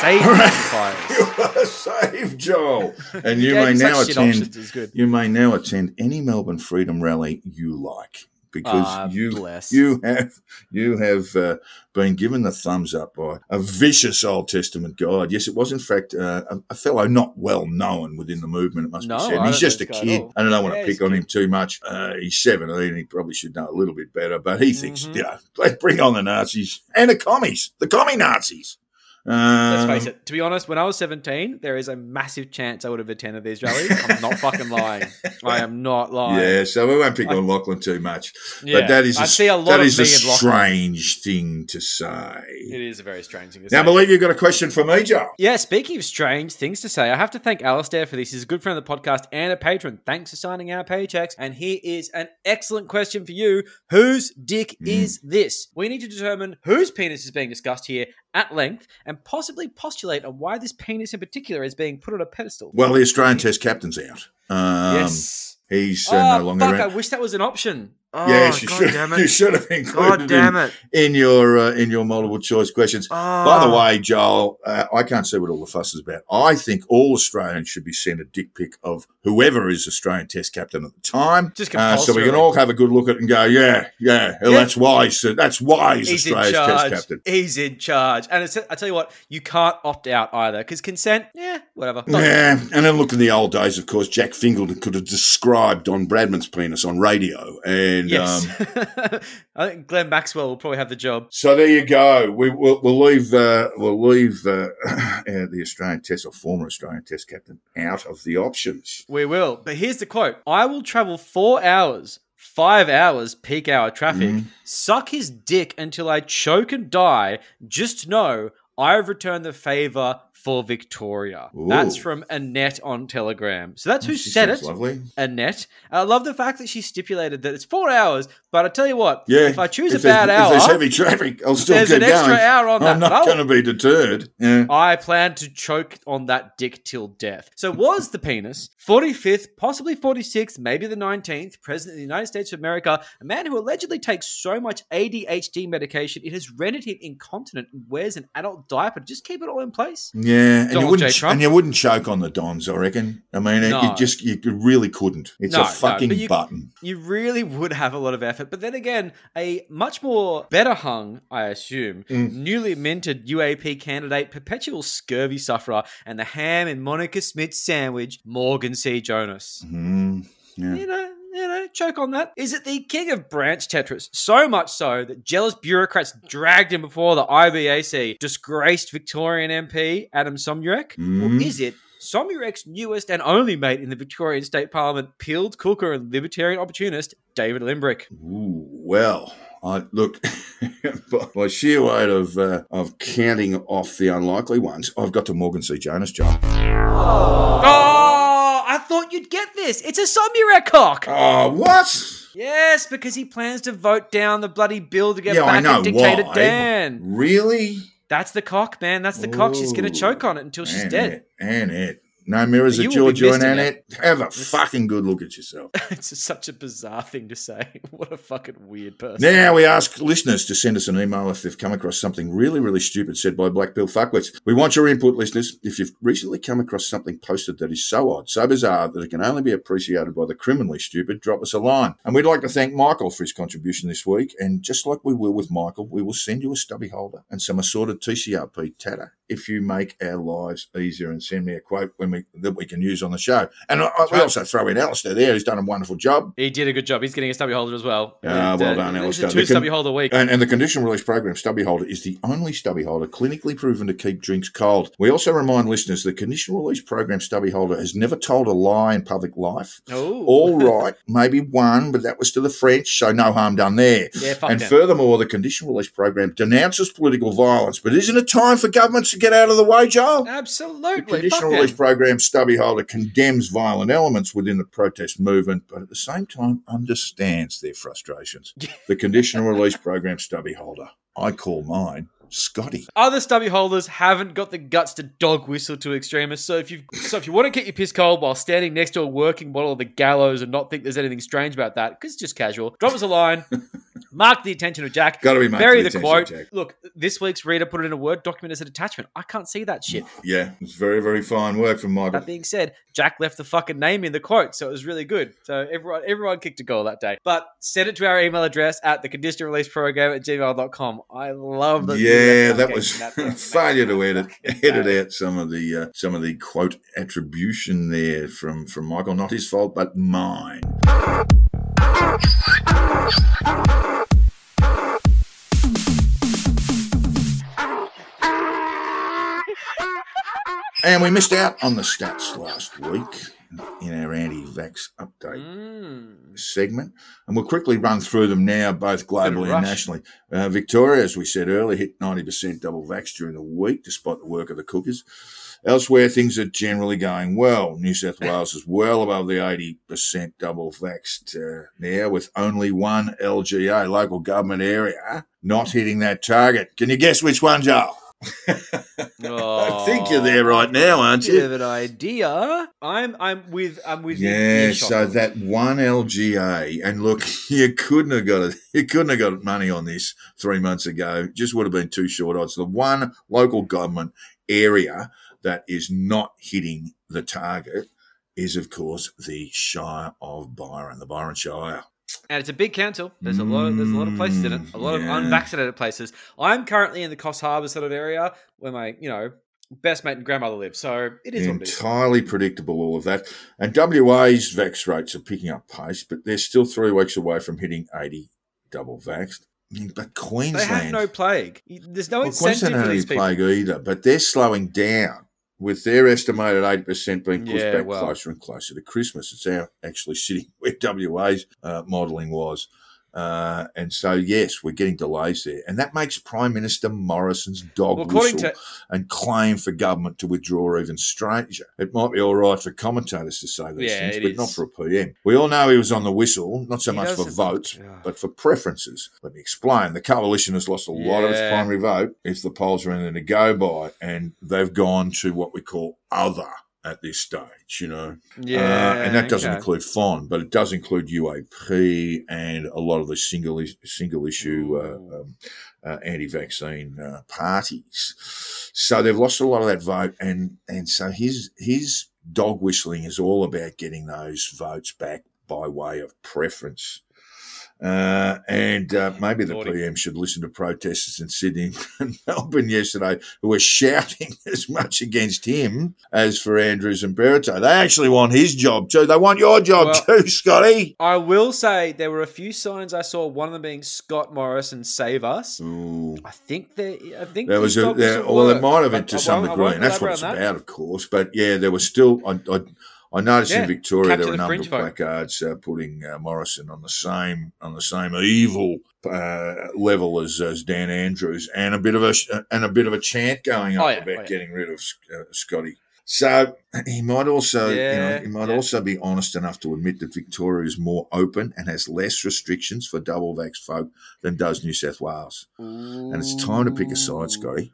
You are saved, Joel. And you may now attend. options, it's good. You may now attend any Melbourne Freedom Rally you like because Ah, you bless. you have you have uh, been given the thumbs up by a vicious Old Testament guide. Yes, it was in fact uh, a, a fellow not well known within the movement. It must No, be said. And he's just a know this guy at kid, and I don't want Yeah, to pick on him too much. Uh, he's seventeen. He probably should know a little bit better, but he thinks Mhm. you know, let's bring on the Nazis and the commies, the commie Nazis. Let's Um, face it. To be honest, when I was 17, there is a massive chance I would have attended these rallies. I'm not fucking lying. I am not lying. Yeah, so we won't pick on Lachlan too much. Yeah. But that is a, I see a lot that is a strange thing to say. It is a very strange thing to Now, I believe you've got a question for me, Joe. Yeah, speaking of strange things to say, I have to thank Alistair for this. He's a good friend of the podcast and a patron. Thanks for signing our paychecks. And here is an excellent question for you. Whose dick Mm. is this? We need to determine whose penis is being discussed here at length and possibly postulate on why this penis in particular is being put on a pedestal. Well, the Australian Test captain's out. Um, yes. He's uh, oh, no longer fuck, around. I wish that was an option. Oh, yes, you God should. damn You should have included God damn him it. in your uh, in your multiple choice questions. Oh. By the way, Joel, uh, I can't see what all the fuss is about. I think all Australians should be sent a dick pic of whoever is Australian Test captain at the time, Just uh, so we can all have a good look at it and go, yeah, yeah, well, Yeah. that's wise. That's wise. He's in Australia's Test captain. He's in charge. And it's, I tell you what, you can't opt out either because consent, yeah, whatever. Yeah, and then look in the old days, of course, Jack Fingleton could have described Don Bradman's penis on radio, and And Yes. um, I think Glenn Maxwell will probably have the job. so there you go. We, we'll, we'll leave uh, we'll leave uh, the Australian Test or former Australian Test captain out of the options. We will. But here's the quote I will travel four hours, five hours peak hour traffic, Mhm. suck his dick until I choke and die. Just know I have returned the favor for Victoria. That's from Annette on Telegram. So that's who She said it. Lovely. Annette. I love the fact that she stipulated that it's four hours, but I tell you what, Yeah. if I choose if a bad hour, if there's heavy traffic, I'll still there's keep an extra hour on that. I'm not going to be deterred. Yeah. I plan to choke on that dick till death. So was the penis 45th, possibly 46th, maybe the 19th president of the United States of America, a man who allegedly takes so much ADHD medication it has rendered him incontinent and wears an adult diaper to just keep it all in place? Yeah, and you wouldn't and you wouldn't choke on the Dons, I reckon. I mean, it- No. you just you really couldn't. It's No, a no, fucking but you- button. You really would have a lot of effort. But then again, a much more better hung, I assume, Mm. newly minted UAP candidate, perpetual scurvy sufferer, and the ham and Monica Smith sandwich, Morgan C. Jonas. Mm, yeah. you know, you know, choke on that. Is it the king of branch Tetris? So much so that jealous bureaucrats dragged him before the IBAC, disgraced Victorian MP Adem Somyurek? Or Mhm. is it Somyurek's newest and only mate in the Victorian State Parliament, peeled cooker and libertarian opportunist David Limbrick? Ooh, well, I look by- by sheer weight of uh, of counting off the unlikely ones. I've got to Morgan C. Jonas, John. Oh, I thought you'd get this. It's a Somyurek cock. Oh, what? Yes, because he plans to vote down the bloody bill to get Yeah, back know at dictator why. Dan. Really? That's the cock, man. That's the cock. She's going to choke on it until she's dead. Annette, Annette. No mirrors You at your joint, Annette. Have a fucking good look at yourself. it's such a bizarre thing to say. What a fucking weird person. Now we ask listeners to send us an email if they've come across something really, really stupid said by Black Bill Fuckwits. We want your input, listeners. If you've recently come across something posted that is so odd, so bizarre that it can only be appreciated by the criminally stupid, drop us a line. And we'd like to thank Michael for his contribution this week. And just like we will with Michael, we will send you a stubby holder and some assorted TCRP tatter if you make our lives easier and send me a quote when we that we can use on the show. And I, we also throw in Alistair there, who's done a wonderful job. He did a good job. He's getting a stubby holder as well. Ah, well Uh, done, Alistair. two con- stubby holder week. And, and the condition release program stubby holder is the only stubby holder clinically proven to keep drinks cold. We also remind listeners the condition release program stubby holder has never told a lie in public life. oh, All right, maybe one, but that was to the French, so no harm done there. Yeah, and furthermore, the condition release program denounces political violence, but isn't it time for governments to get out of the way, Joel? The Absolutely. conditional Fuck release them. Program stubby holder condemns violent elements within the protest movement, but at the same time understands their frustrations. the conditional release program stubby holder. I call mine Scotty. Other stubby holders haven't got the guts to dog whistle to extremists. So if you so if you want to get your piss cold while standing next to a working model of the gallows and not think there's anything strange about that, because it's just casual, drop us a line. Mark the attention of Jack. Gotta be marked Bury the the attention of quote. Jack. Look, this week's reader put it in a Word document as an attachment. I can't see that shit. Yeah, it's very, very fine work from Michael. That being said, Jack left the fucking name in the quote, so it was really good. So everyone everyone kicked a goal that day. But send it to our email address at the condition release program at gmail.com. I love that. Yeah, that was that- failure to edit edit bad. out some of the uh, some of the quote attribution there from from Michael. Not his fault, but mine. And we missed out on the stats last week in our anti-vax update Mm. segment, and we'll quickly run through them now, both globally and nationally. Uh, Victoria, as we said earlier, hit 90% double vax during the week, despite the work of the cookers. Elsewhere, things are generally going well. New South Wales is well above the 80% double vaxxed uh, now, with only one LGA, local government area, not hitting that target. Can you guess which one, Joel? I think you're there right now, aren't you? Have an idea. I'm I'm with I'm with Yeah, so that one LGA, and look, you couldn't have got it. You couldn't have got money on this three months ago. Just would have been too short odds. The one local government area that is not hitting the target is, of course, the Shire of Byron, the Byron Shire. and it's a big council. There's a lot of there's a lot of places in it. A lot Mm, yeah. of unvaccinated places. I'm currently in the Coffs Harbour sort of area where my you know best mate and grandmother live. So it is what it is. Entirely predictable, all of that. And WA's vax rates are picking up pace, but they're still three weeks away from hitting 80 double vaxxed. But They Queensland, have no plague. There's no well, incentive Queensland for these any people. plague either, but they're slowing down with their estimated 8% being pushed Yeah, back well. closer and closer to Christmas. It's now actually sitting where WA's uh, modelling was. Uh, and so, yes, we're getting delays there. And that makes Prime Minister Morrison's dog Well, whistle to and claim for government to withdraw even stranger. It might be all right for commentators to say these Yeah, things, but is. not for a PM. We all know he was on the whistle, not so He much for votes, Yeah. but for preferences. Let me explain. The coalition has lost a lot of its primary vote if the polls are anything to go by, and they've gone to what we call other at this stage, you know. yeah, Uh, and that doesn't okay. include PHON, but it does include UAP and a lot of the single single issue uh, um, uh, anti-vaccine uh, parties. So they've lost a lot of that vote, and and so his his dog whistling is all about getting those votes back by way of preference. Uh, and uh, maybe the. PM should listen to protesters in Sydney and Melbourne yesterday who were shouting as much against him as for Andrews and Perrottet. They actually want his job too. They want your job Well- too, Scotty. I will say there were a few signs I saw. One of them being Scott Morrison save us. Ooh. I think there. I think There was a there, well, it might have been to I some I degree, and that's what it's that. about, of course. But yeah, there was still. I, I, noticed Yeah, in Victoria there were a number of placards uh, putting uh, Morrison on the same on the same evil uh, level as, as Dan Andrews, and a bit of a and a bit of a chant going up Oh, yeah, about oh, yeah. getting rid of uh, Scotty. So he might also, you know, he might yeah. also be honest enough to admit that Victoria is more open and has less restrictions for double vax folk than does New South Wales. And it's time to pick a side, Scotty.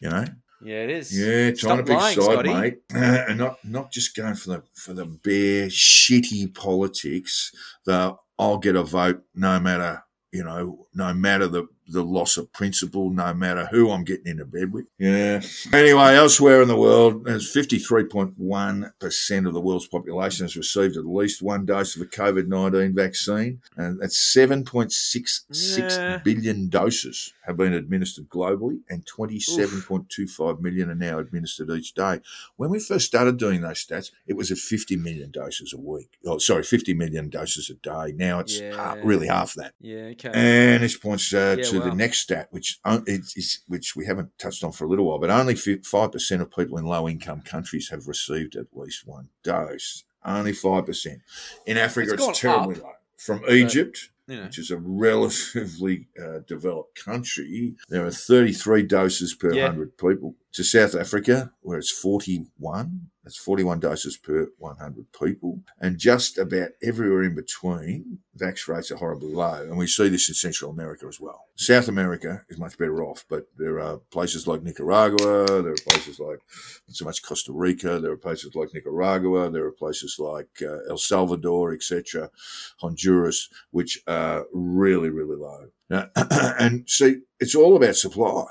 You know, Yeah, it is. yeah, trying Stop to pick lying, side, Scotty. mate, and not not just going for the for the bare shitty politics. The I'll get a vote no matter you know, no matter the the loss of principle, no matter who I'm getting into bed with. Yeah. Anyway, elsewhere in the world, there's 53.1% of the world's population has received at least one dose of a COVID 19 vaccine. And that's 7.66 billion Yeah. doses have been administered globally, and 27.25 million are now administered each day. When we first started doing those stats, it was at 50 million doses a week. Oh, sorry, 50 million doses a day. Now it's Yeah. ha- really half that. Yeah, okay. And this points uh, Yeah, to the next stat, which it's, it's, which we haven't touched on for a little while, but only five percent of people in low income countries have received at least one dose. Only five percent. In Africa, It's it's, terribly up. low. From Egypt, you know. which is a relatively uh, developed country, there are 33 doses per Yeah. 100 people. To South Africa, where it's 41, that's 41 doses per 100 people. And just about everywhere in between, vax rates are horribly low. And we see this in Central America as well. South America is much better off, but there are places like Nicaragua, there are places like not so much Costa Rica, there are places like Nicaragua, there are places like uh, El Salvador, etc., Honduras, which are really, really low. Now, and see, it's all about supply.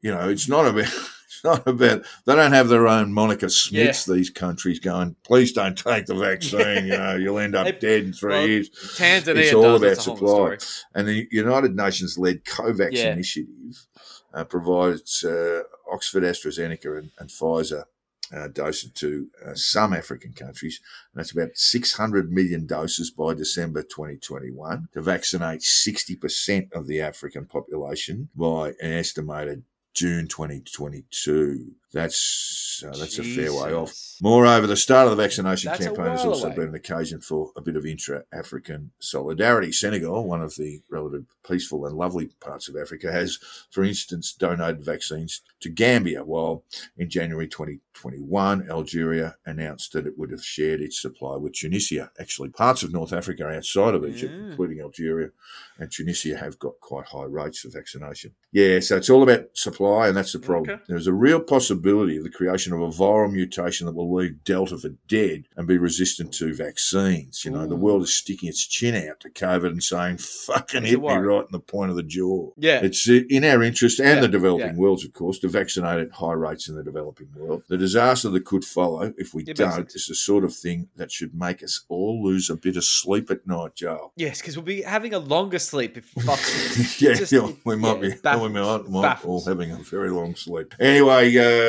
You know, it's not about. It's not about. They don't have their own Monica Smiths. These countries going, please don't take the vaccine. You know, you'll end up They- dead in three well, years. Tanzania It's all does, about that's a whole supply. And the United Nations led COVAX Yeah. initiative uh, provides uh, Oxford, AstraZeneca, and, and Pfizer uh, doses to uh, some African countries. And that's about 600 million doses by December 2021 to vaccinate 60% of the African population by an estimated June 2022. That's uh, that's a fair way off. Moreover, the start of the vaccination That's campaign has also away. been an occasion for a bit of intra-African solidarity. Senegal, one of the relative peaceful and lovely parts of Africa, has, for instance, donated vaccines to Gambia, while in January 2021, Algeria announced that it would have shared its supply with Tunisia. Actually, parts of North Africa outside of Egypt, Yeah. including Algeria and Tunisia, have got quite high rates of vaccination. Yeah, so it's all about supply, and that's the problem. Okay. There's a real possibility of the creation of a viral mutation that will leave Delta for dead and be resistant to vaccines. You know, the world is sticking its chin out to COVID and saying, fucking hit me right in the point of the jaw. Yeah. It's in our interest and Yeah, the developing yeah. world's, of course, to vaccinate at high rates in the developing world. The disaster that could follow if we It don't is the sort of thing that should make us all lose a bit of sleep at night, Joel. Yes, because we'll be having a longer sleep if yeah, Just- yeah, we might yeah, be baffles- we might, might all having a very long sleep. Anyway, uh,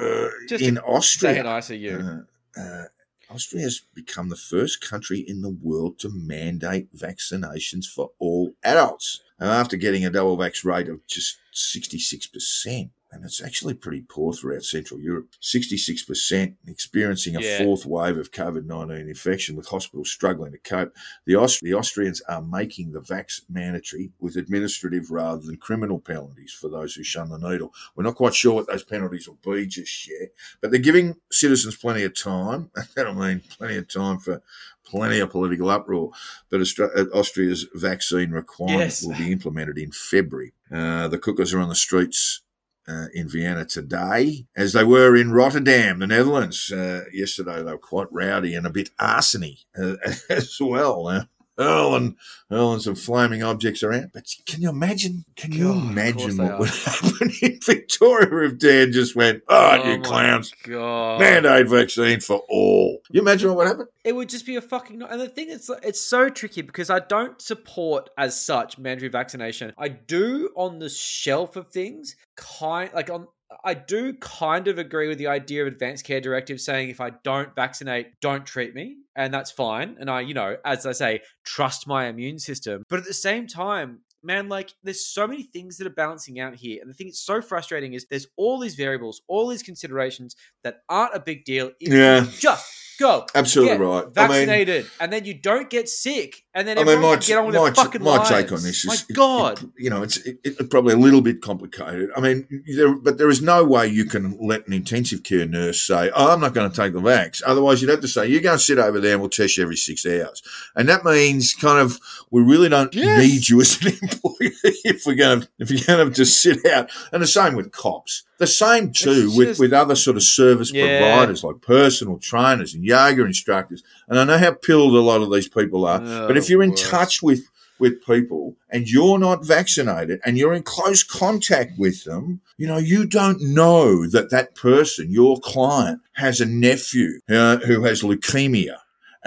uh, Just in Say Austria, it nicer, you. uh, uh, Austria has become the first country in the world to mandate vaccinations for all adults. And after getting a double vax rate of just 66%, and it's actually pretty poor throughout Central Europe, 66% experiencing a Yeah. fourth wave of COVID 19 infection with hospitals struggling to cope. The, Aust- the Austrians are making the vax mandatory with administrative rather than criminal penalties for those who shun the needle. We're not quite sure what those penalties will be just yet, but they're giving citizens plenty of time. That'll mean plenty of time for plenty of political uproar. But uh, Austria's vaccine requirement Yes. will be implemented in February. Uh, the cookers are on the streets. Uh, in Vienna today, as they were in Rotterdam, the Netherlands. Uh, yesterday, they were quite rowdy and a bit arsony uh, as well. Uh, hurling, hurling some flaming objects around. But can you imagine? Can you God, imagine what are. would happen in Victoria if Dan just went, "Oh, you my clowns! God. Mandate vaccine for all." You imagine what would happen? It would just be a fucking. And the thing is, it's so tricky because I don't support as such mandatory vaccination. I do on the shelf of things, kind like on. I do kind of agree with the idea of advanced care directive saying if I don't vaccinate, don't treat me, and that's fine. And I, you know, as I say, trust my immune system. But at the same time, man, like there's so many things that are balancing out here. And the thing that's so frustrating is there's all these variables, all these considerations that aren't a big deal if Yeah. you just go Absolutely right. I mean, vaccinated, and then you don't get sick, and then I mean, my, get on with my, fucking my lives. take on this is, my God, it- you know, it's it, it, probably a little bit complicated. I mean, there, but there is no way you can let an intensive care nurse say, "Oh, I'm not going to take the vax." Otherwise, you'd have to say, "You go and sit over there, and we'll test you every six hours." And that means kind of we really don't Yes. need you as an employee if we're going to if you're going to just sit out. And the same with cops. The same too It's with just- with other sort of service Yeah. providers like personal trainers and yoga instructors. And I know how pilled a lot of these people are, Oh, but if you're in worse. touch with with people and you're not vaccinated and you're in close contact with them, you know, you don't know that that person, your client, has a nephew uh, who has leukemia.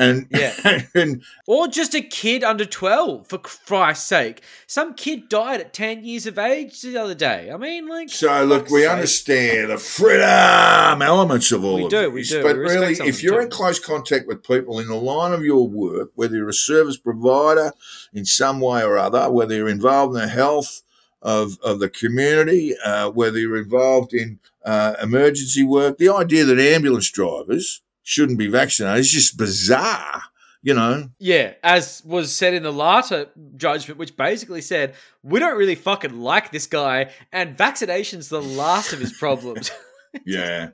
And, Yeah. and or just a kid under twelve. For Christ's sake, some kid died at ten years of age the other day. I mean, like, so look, we sake. understand the freedom elements of all We of do, we this, do. but We really, if you're too. in close contact with people in the line of your work, whether you're a service provider in some way or other, whether you're involved in the health of, of the community, uh, whether you're involved in uh, emergency work, the idea that ambulance drivers shouldn't be vaccinated It's just bizarre. You know, Yeah, as was said in the latter judgment, which basically said we don't really fucking like this guy, and vaccination's the last of his problems. yeah.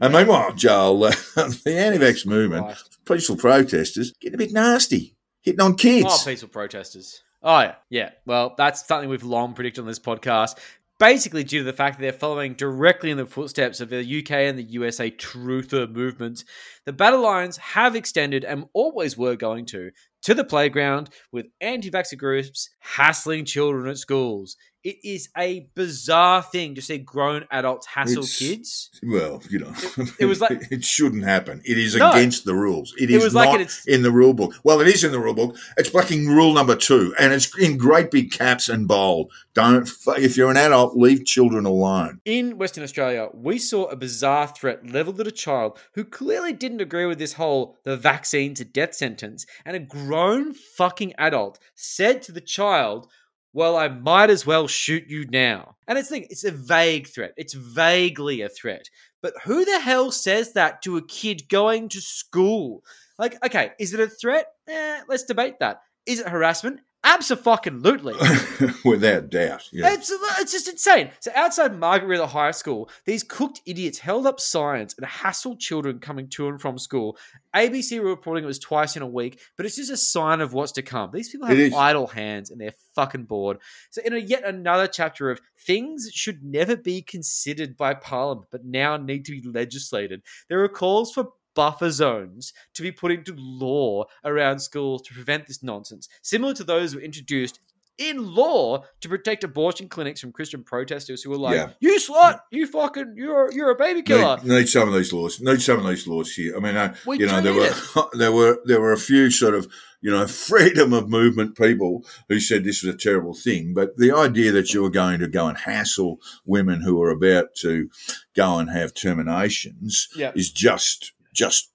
And meanwhile, Joel, uh, the anti-vax movement, Christ. peaceful protesters, getting a bit nasty, hitting on kids. Oh, peaceful protesters. Oh, yeah. Yeah. Well, that's something we've long predicted on this podcast. Basically, due to the fact that they're following directly in the footsteps of the UK and the USA truther movements, the battle lines have extended and always were going to to the playground with anti vaxxer groups hassling children at schools. It is a bizarre thing to see grown adults hassle It's- kids. Well, you know, it was like- it shouldn't happen. It is No. against the rules. It is was like not in the rule book. Well, it is in the rule book. It's fucking rule number two, and it's in great big caps and bold. Don't if you're an adult, leave children alone. In Western Australia, we saw a bizarre threat leveled at a child who clearly didn't agree with this whole the vaccine to death sentence, and a grown fucking adult said to the child, Well, I might as well shoot you now. And it's thing, it's a vague threat. It's vaguely a threat. But who the hell says that to a kid going to school? Like, okay, is it a threat? Eh, let's debate that. Is it harassment? Absolutely. Without doubt. Yeah. It's, it's just insane. So outside Margaret River High School, these cooked idiots held up signs and hassled children coming to and from school. ABC were reporting it was twice in a week, but it's just a sign of what's to come. These people have idle hands and they're fucking bored. So in a yet another chapter of things that should never be considered by Parliament, but now need to be legislated, there are calls for buffer zones to be put into law around schools to prevent this nonsense, similar to those were introduced in law to protect abortion clinics from Christian protesters who were like, Yeah. "You slut, you fucking, you're you're a baby killer." Need, need some of these laws. Need some of these laws here. I mean, uh, you know, there were there were there were a few sort of you know freedom of movement people who said this was a terrible thing. But the idea that you were going to go and hassle women who are about to go and have terminations Yeah. is just just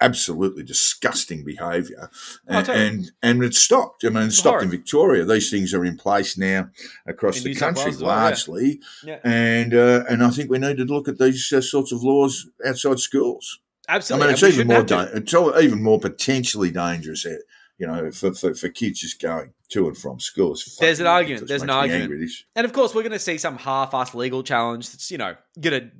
absolutely disgusting behaviour, and, and and it's stopped. I mean, it's stopped in. Victoria. These things are in place now across In the New country well, yeah. largely, Yeah. and uh, and I think we need to look at these uh, sorts of laws outside schools. Absolutely. I mean, it's even more da- it's even more potentially dangerous. uh, You know, for, for, for kids just going to and from school. It's There's an argument. There's an argument. angry. And of course, we're going to see some half-assed legal challenge that's you know going to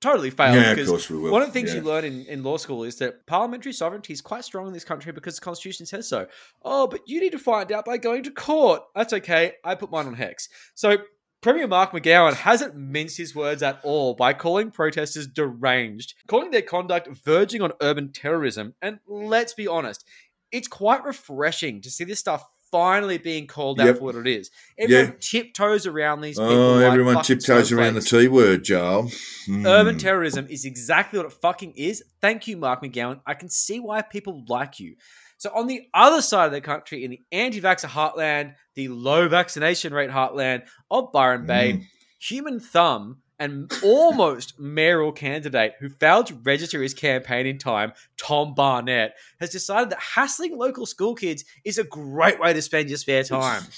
totally fail. Yeah, of course we will. One of the things Yeah. you learn in, in law school is that parliamentary sovereignty is quite strong in this country because the constitution says so. Oh, but you need to find out by going to court. That's okay. I put mine on hex. So Premier Mark McGowan hasn't minced his words at all by calling protesters deranged, calling their conduct verging on urban terrorism. And let's be honest, it's quite refreshing to see this stuff finally being called out Yep. for what it is. Everyone Yeah. tiptoes around these people. Oh, like everyone tiptoes around the. T word, Joel. Mm. Urban terrorism is exactly what it fucking is. Thank you, Mark McGowan. I can see why people like you. So, on the other side of the country, in the anti vaxxer heartland, the low vaccination rate heartland of Byron Bay, Mm. Human Thumb, and almost mayoral candidate who failed to register his campaign in time, Tom Barnett, has decided that hassling local school kids is a great way to spend your spare time.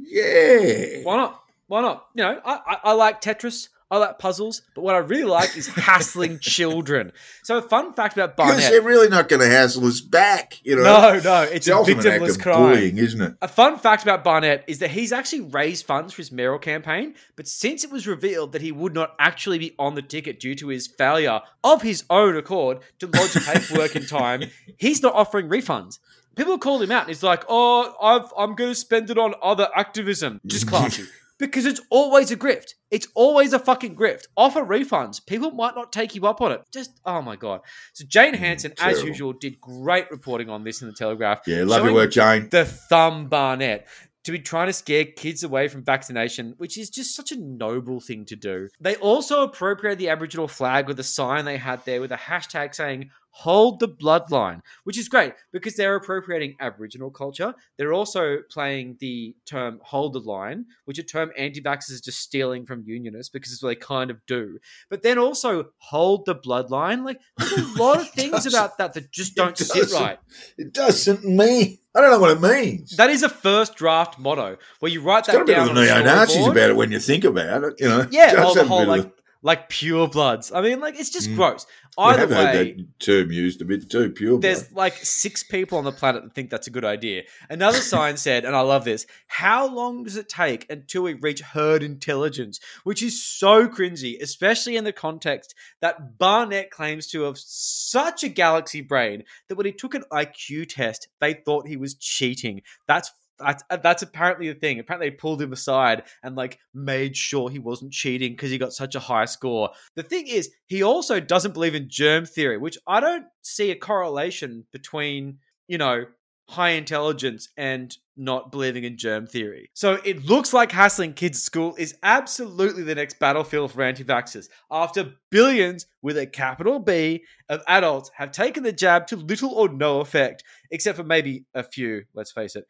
Yeah. Why not? Why not? You know, I, I, I like Tetris. I like puzzles, but what I really like is hassling children. So, a fun fact about Because Barnett. they're really not going to hassle us back. You know, No, no, it's the a ultimate act victimless of crime. bullying, isn't it? A fun fact about Barnett is that he's actually raised funds for his mayoral campaign, but since it was revealed that he would not actually be on the ticket due to his failure of his own accord to lodge paperwork in time, he's not offering refunds. People call him out, and he's like, "Oh, I've, I'm going to spend it on other activism." Just classy. Because it's always a grift. It's always a fucking grift. Offer refunds. People might not take you up on it. Just, oh my God. So Jane mm, Hansen, as usual, did great reporting on this in the Telegraph. Yeah, love your work, Jane. the thumb Barnett to be trying to scare kids away from vaccination, which is just such a noble thing to do. They also appropriated the Aboriginal flag with a sign they had there with a hashtag saying hold the bloodline, which is great because they're appropriating Aboriginal culture. They're also playing the term hold the line, which a term anti vaxxers is just stealing from unionists because it's what they kind of do. But then also hold the bloodline. Like, there's a lot of things about that that just don't It sit right. It doesn't mean. I don't know what it means. That is a first draft motto where you write It's got that a bit down of the neo Nazis about it when you think about it. You know, Yeah, oh, the whole bit like like pure bloods. I mean, like it's just Mm. gross. I Either have heard way, that term used a bit too. Pure. there's blood. like six people on the planet that think that's a good idea. Another sign said, and I love this: How long does it take until we reach herd intelligence? Which is so cringy, especially in the context that Barnett claims to have such a galaxy brain that when he took an IQ test, they thought he was cheating. That's that's, uh, that's apparently the thing. Apparently, they pulled him aside and like made sure he wasn't cheating because he got such a high score. The thing is, he also doesn't believe in germ theory, which I don't see a correlation between, you know, high intelligence and not believing in germ theory. So it looks like hassling kids at school is absolutely the next battlefield for anti vaxxers. After billions with a capital B of adults have taken the jab to little or no effect, except for maybe a few, let's face it.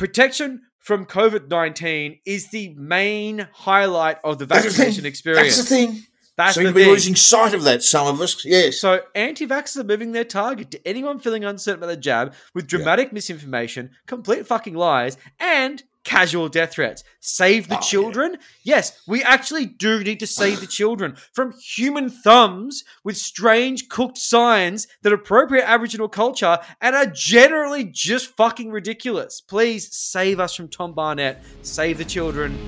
Protection from COVID 19 is the main highlight of the That's the vaccination experience. That's the thing. That's Seem the to be thing. losing sight of that. Some of us, yes. So anti-vaxxers are moving their target to anyone feeling uncertain about the jab with dramatic misinformation, complete fucking lies, and casual death threats. Save the Oh, yeah. children? Yes, we actually do need to save the children from human thumbs with strange cooked signs that appropriate Aboriginal culture and are generally just fucking ridiculous. Please save us from Tom Barnett. Save the children.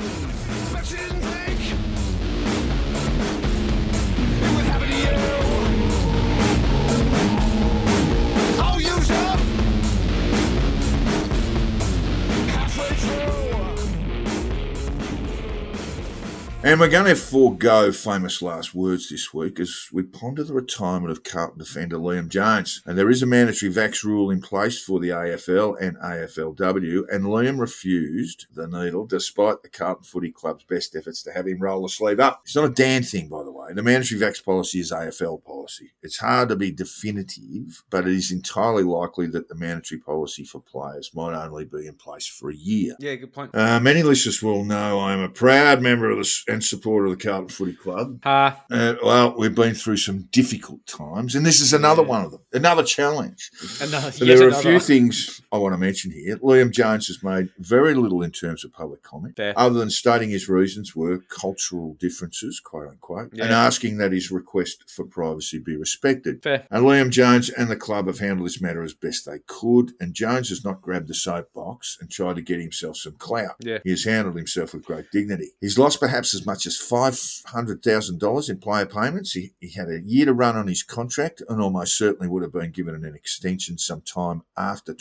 And we're going to forego famous last words this week as we ponder the retirement of Carlton defender Liam Jones. And there is a mandatory vax rule in place for the AFL and AFLW, and Liam refused the needle despite the Carlton Footy Club's best efforts to have him roll the sleeve up. It's not a Dan thing, by the way. The mandatory vax policy is AFL policy. It's hard to be definitive, but it is entirely likely that the mandatory policy for players might only be in place for a year. Yeah, good point. Uh, many listeners will know I am a proud member of the, and supporter of the Carlton Footy Club. Uh, well, we've been through some difficult times, and this is another Yeah. one of them, another challenge. Another, So there are a few things I want to mention here. Liam Jones has made very little in terms of public comment, Fair. other than stating his reasons were cultural differences, quote unquote, and asking that his request for privacy be respected. Fair. And Liam Jones and the club have handled this matter as best they could, and Jones has not grabbed the soapbox and tried to get himself some clout. Yeah. He has handled himself with great dignity. He's lost perhaps as much as $500,000 in player payments. He, he had a year to run on his contract and almost certainly would have been given an extension sometime after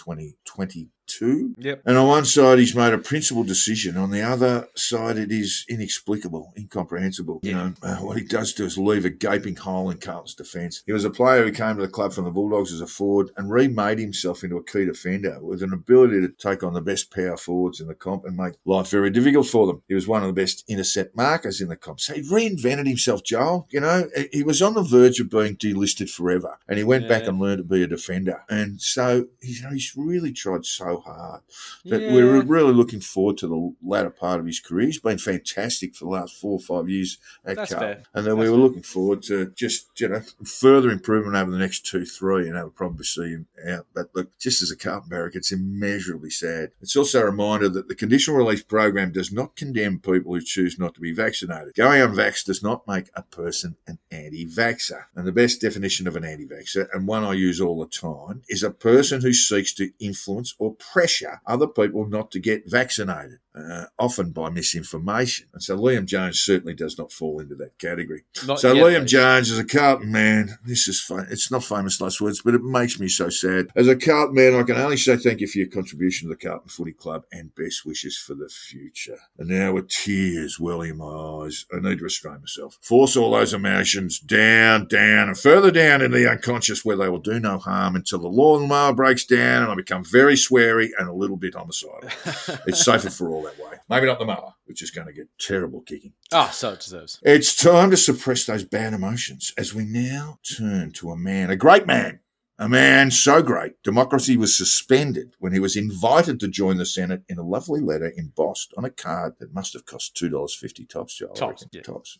2022. Yep. And on one side, he's made a principled decision. On the other side, it is inexplicable, incomprehensible. You know, uh, what he does do is leave a gaping hole in Carlton's defence. He was a player who came to the club from the Bulldogs as a forward and remade himself into a key defender with an ability to take on the best power forwards in the comp and make life very difficult for them. He was one of the best intercept markers in the comp. So he reinvented himself, Joel. You know, he- was on the verge of being delisted forever, and he went back and learned to be a defender. And so you know, he's really tried so hard that Yeah. we're really looking forward to the latter part of his career. He's been fantastic for the last four or five years at That's fair. And then we were fair. looking forward to just, you know, further improvement over the next two, three, and would probably see him out. But look, just as a barrack, it's immeasurably sad. It's also a reminder that the conditional release program does not condemn people who choose not to be vaccinated. Going unvaxxed does not make a person an anti-vaxxer. And the best definition of an anti-vaxxer, and one I use all the time, is a person who seeks to influence or pressure other people not to get vaccinated, uh, often by misinformation. And so Liam Jones certainly does not fall into that category. Not So yet, Liam. Jones, as a Carlton man, this is fa- it's not famous last words, but it makes me so sad. As a Carlton man, I can only say thank you for your contribution to the Carlton Footy Club and best wishes for the future. And now with tears welling in my eyes, I need to restrain myself. Force all those emotions down, down, and further down into the unconscious where they will do no harm until the lawnmower breaks down and I become very sweary and a little bit homicidal. it's safer for all that way. Maybe not the mower, which is going to get terrible kicking. Oh, so it deserves. It's time to suppress those bad emotions as we now turn to a man, a great man, a man so great, democracy was suspended when he was invited to join the Senate in a lovely letter embossed on a card that must have cost $2.50 tops, Joel. I Tops, yeah. Tops.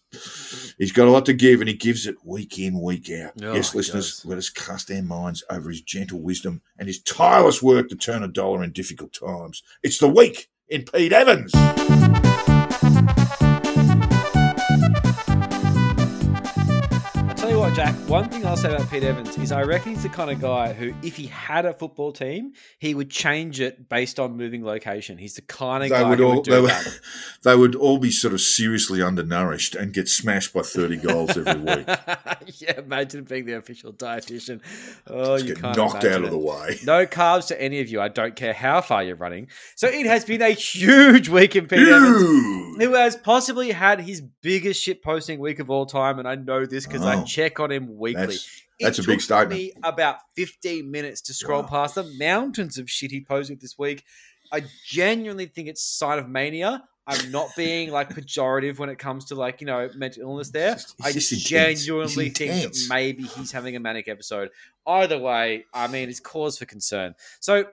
He's got a lot to give and he gives it week in, week out. Oh, yes, listeners, let us cast our minds over his gentle wisdom and his tireless work to turn a dollar in difficult times. It's the week in Pete Evans. I what, Jack. One thing I'll say about Pete Evans is I reckon he's the kind of guy who, if he had a football team, he would change it based on moving location. He's the kind of they guy would who all would do they would, that. they would all be sort of seriously undernourished and get smashed by 30 goals every week. yeah, imagine being the official dietitian. Oh, you get can't knocked out of it. the way. No carbs to any of you. I don't care how far you're running. So it has been a huge week in Pete Evans, Ew. who has possibly had his biggest shit posting week of all time, and I know this because I Oh. check on him weekly. That's, that's it a big took statement. me about 15 minutes to scroll Wow. past the mountains of shit he posted this week. I genuinely think it's sign of mania. I'm not being like pejorative when it comes to like, you know, mental illness there. It's it's I just genuinely think that maybe he's having a manic episode. Either way, I mean, it's cause for concern. So,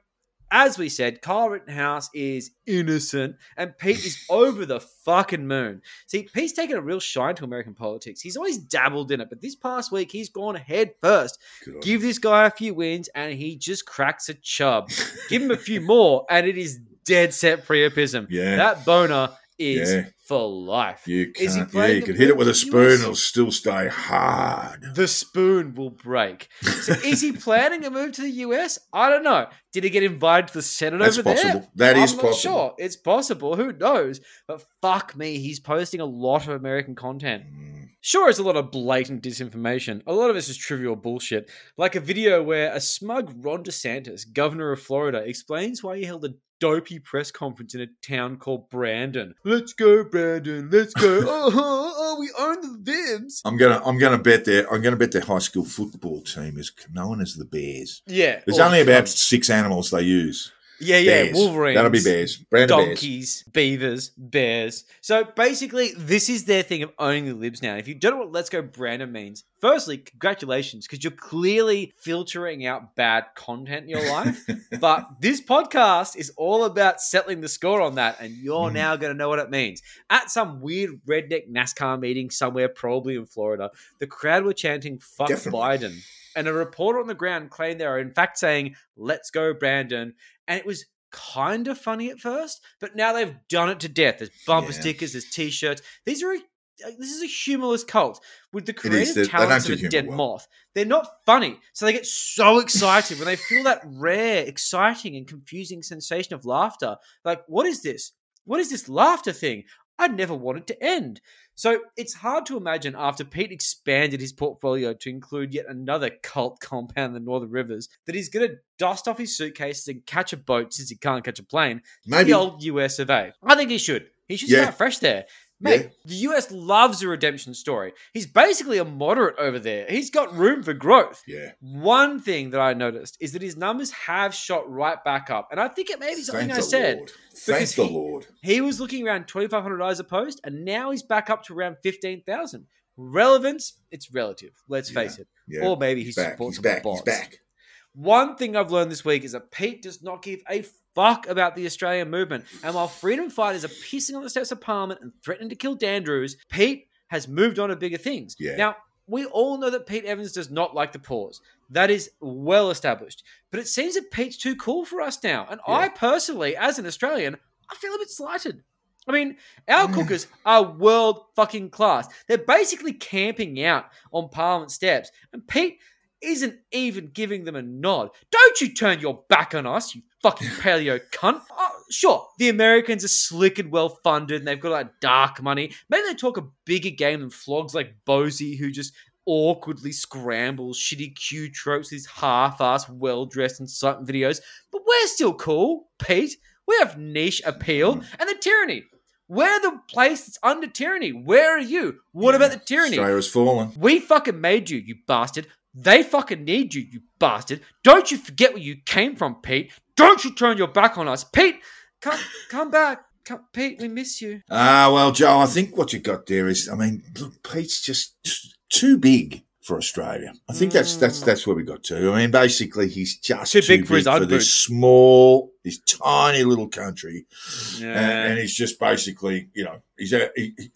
as we said, Kyle Rittenhouse is innocent and Pete is over the fucking moon. See, Pete's taken a real shine to American politics. He's always dabbled in it, but this past week he's gone head first. Good on Give this guy a few wins and he just cracks a chub. Give him a few more and it is dead set priapism. Yeah. That boner is Yeah. For life. You Is he can't. Yeah, playing you the could hit it with a spoon; US? it'll still stay hard. The spoon will break. So is he planning a move to the US? I don't know. Did he get invited to the Senate That's over there? possible. That I'm is not possible. sure. It's possible. Who knows? But fuck me, he's posting a lot of American content. Mm. Sure, it's a lot of blatant disinformation. A lot of this is trivial bullshit. Like a video where a smug Ron DeSantis, governor of Florida, explains why he held a dopey press conference in a town called Brandon. Let's go, Brandon. Let's go. oh, oh, we own the Vibs. I'm gonna I'm gonna bet their I'm gonna bet their high school football team is known as the Bears. Yeah. There's or only about six animals they use. Yeah, yeah. Bears. Wolverines. That'll be bears. Brandon Bears. donkeys, beavers, bears. So basically, this is their thing of owning the libs now. If you don't know what Let's Go Brandon means, firstly, congratulations, because you're clearly filtering out bad content in your life. but this podcast is all about settling the score on that, and you're Mhm. now going to know what it means. At some weird redneck NASCAR meeting somewhere, probably in Florida, the crowd were chanting "fuck Definitely. Biden," and a reporter on the ground claimed they are in fact saying "Let's go Brandon," and it was kind of funny at first, but now they've done it to death. There's bumper Yeah. stickers, there's t-shirts. These are a, uh, this is a humorless cult with the creative talents of a dead well. moth. They're not funny, so they get so excited when they feel that rare, exciting, and confusing sensation of laughter. Like, what is this? What is this laughter thing? I never want it to end. So it's hard to imagine after Pete expanded his portfolio to include yet another cult compound in the Northern Rivers that he's going to dust off his suitcases and catch a boat since he can't catch a plane. Maybe The old US of A. I think he should. He should Yeah. start fresh there. Mate, Yeah. the US loves a redemption story. He's basically a moderate over there. He's got room for growth. yeah. One thing that I noticed is that his numbers have shot right back up. And I think it may be something I said. Lord. Thank because the he- Lord. He was looking around 2,500 eyes a post, and now he's back up to around 15,000. Relevance, it's relative, let's face it. Yeah. Or maybe he's he back. supports He's back. He's back. One thing I've learned this week is that Pete does not give a fuck about the Australian movement. And while freedom fighters are pissing on the steps of Parliament and threatening to kill Dan Andrews, Pete has moved on to bigger things. Yeah. Now, we all know that Pete Evans does not like the pause. That is well established. But it seems that Pete's too cool for us now. And I personally, as an Australian, I feel a bit slighted. I mean, our mm. cookers are world fucking class. They're basically camping out on Parliament steps. And Pete isn't even giving them a nod. Don't you turn your back on us, you fucking paleo cunt. Oh, sure, the Americans are slick and well funded and they've got like dark money. Maybe they talk a bigger game than flogs like Bosi, who just awkwardly scrambles shitty Q tropes, these half-ass, well-dressed incitement videos. But we're still cool, Pete. We have niche appeal. Mm. And the tyranny. We're the place that's under tyranny. Where are you? What about the tyranny? Australia's fallen. We fucking made you, you bastard. They fucking need you, you bastard. Don't you forget where you came from, Pete. Don't you turn your back on us. Pete, come come back. Come, Pete, we miss you. Ah, well, Joe, I think what you got there is, I mean, look, Pete's just too big for Australia. I think that's that's that's where we got to. I mean, basically, he's just Too big for his Ugg this small, this tiny little country, Yeah. and, and he's just basically, you know, he's a, he, he-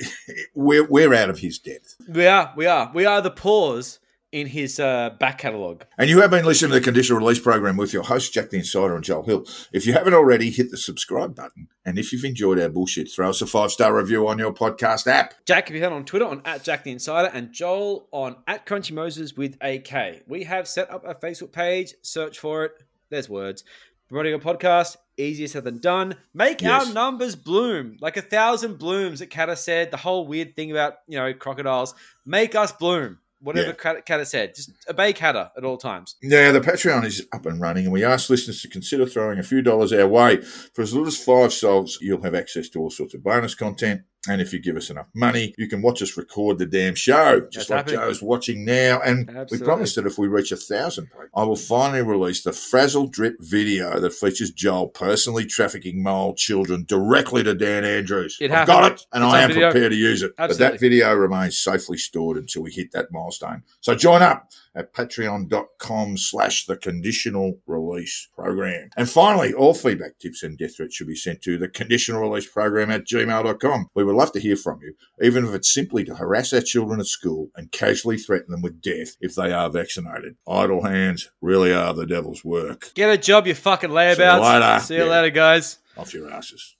we're we're out of his depth. we are, we are. We are the pause in his uh, back catalogue. And you have been listening to the Conditional Release Program with your host, Jack the Insider and Joel Hill. If you haven't already, hit the subscribe button. And if you've enjoyed our bullshit, throw us a five star review on your podcast app. Jack can be found on Twitter on at Jack the Insider and Joel on at Crunchy Moses with a K. We have set up a Facebook page. Search for it. There's words. Promoting a podcast, easier said than done. Make Yes. our numbers bloom. Like a thousand blooms that Katter said. The whole weird thing about, you know, crocodiles. Make us bloom. Whatever Yeah. Said. Just obey Katter at all times. Yeah, the Patreon is up and running, and we ask listeners to consider throwing a few dollars our way. For as little as five souls, you'll have access to all sorts of bonus content. And if you give us enough money, you can watch us record the damn show, just That's like happening. Joe's watching now. And Absolutely. we promise that if we reach a thousand, I will finally release the Frazzle Drip video that features Joel personally trafficking mole children directly to Dan Andrews. It I've happened. got it, and It's I am video. prepared to use it. But that video remains safely stored until we hit that milestone. So join up at patreon.com slash the conditional release program. And finally, all feedback, tips, and death threats should be sent to the conditional release program at gmail.com. We would love to hear from you, even if it's simply to harass our children at school and casually threaten them with death if they are vaccinated. Idle hands really are the devil's work. Get a job, you fucking See you layabouts. later. See you Yeah. later, guys. Off your asses.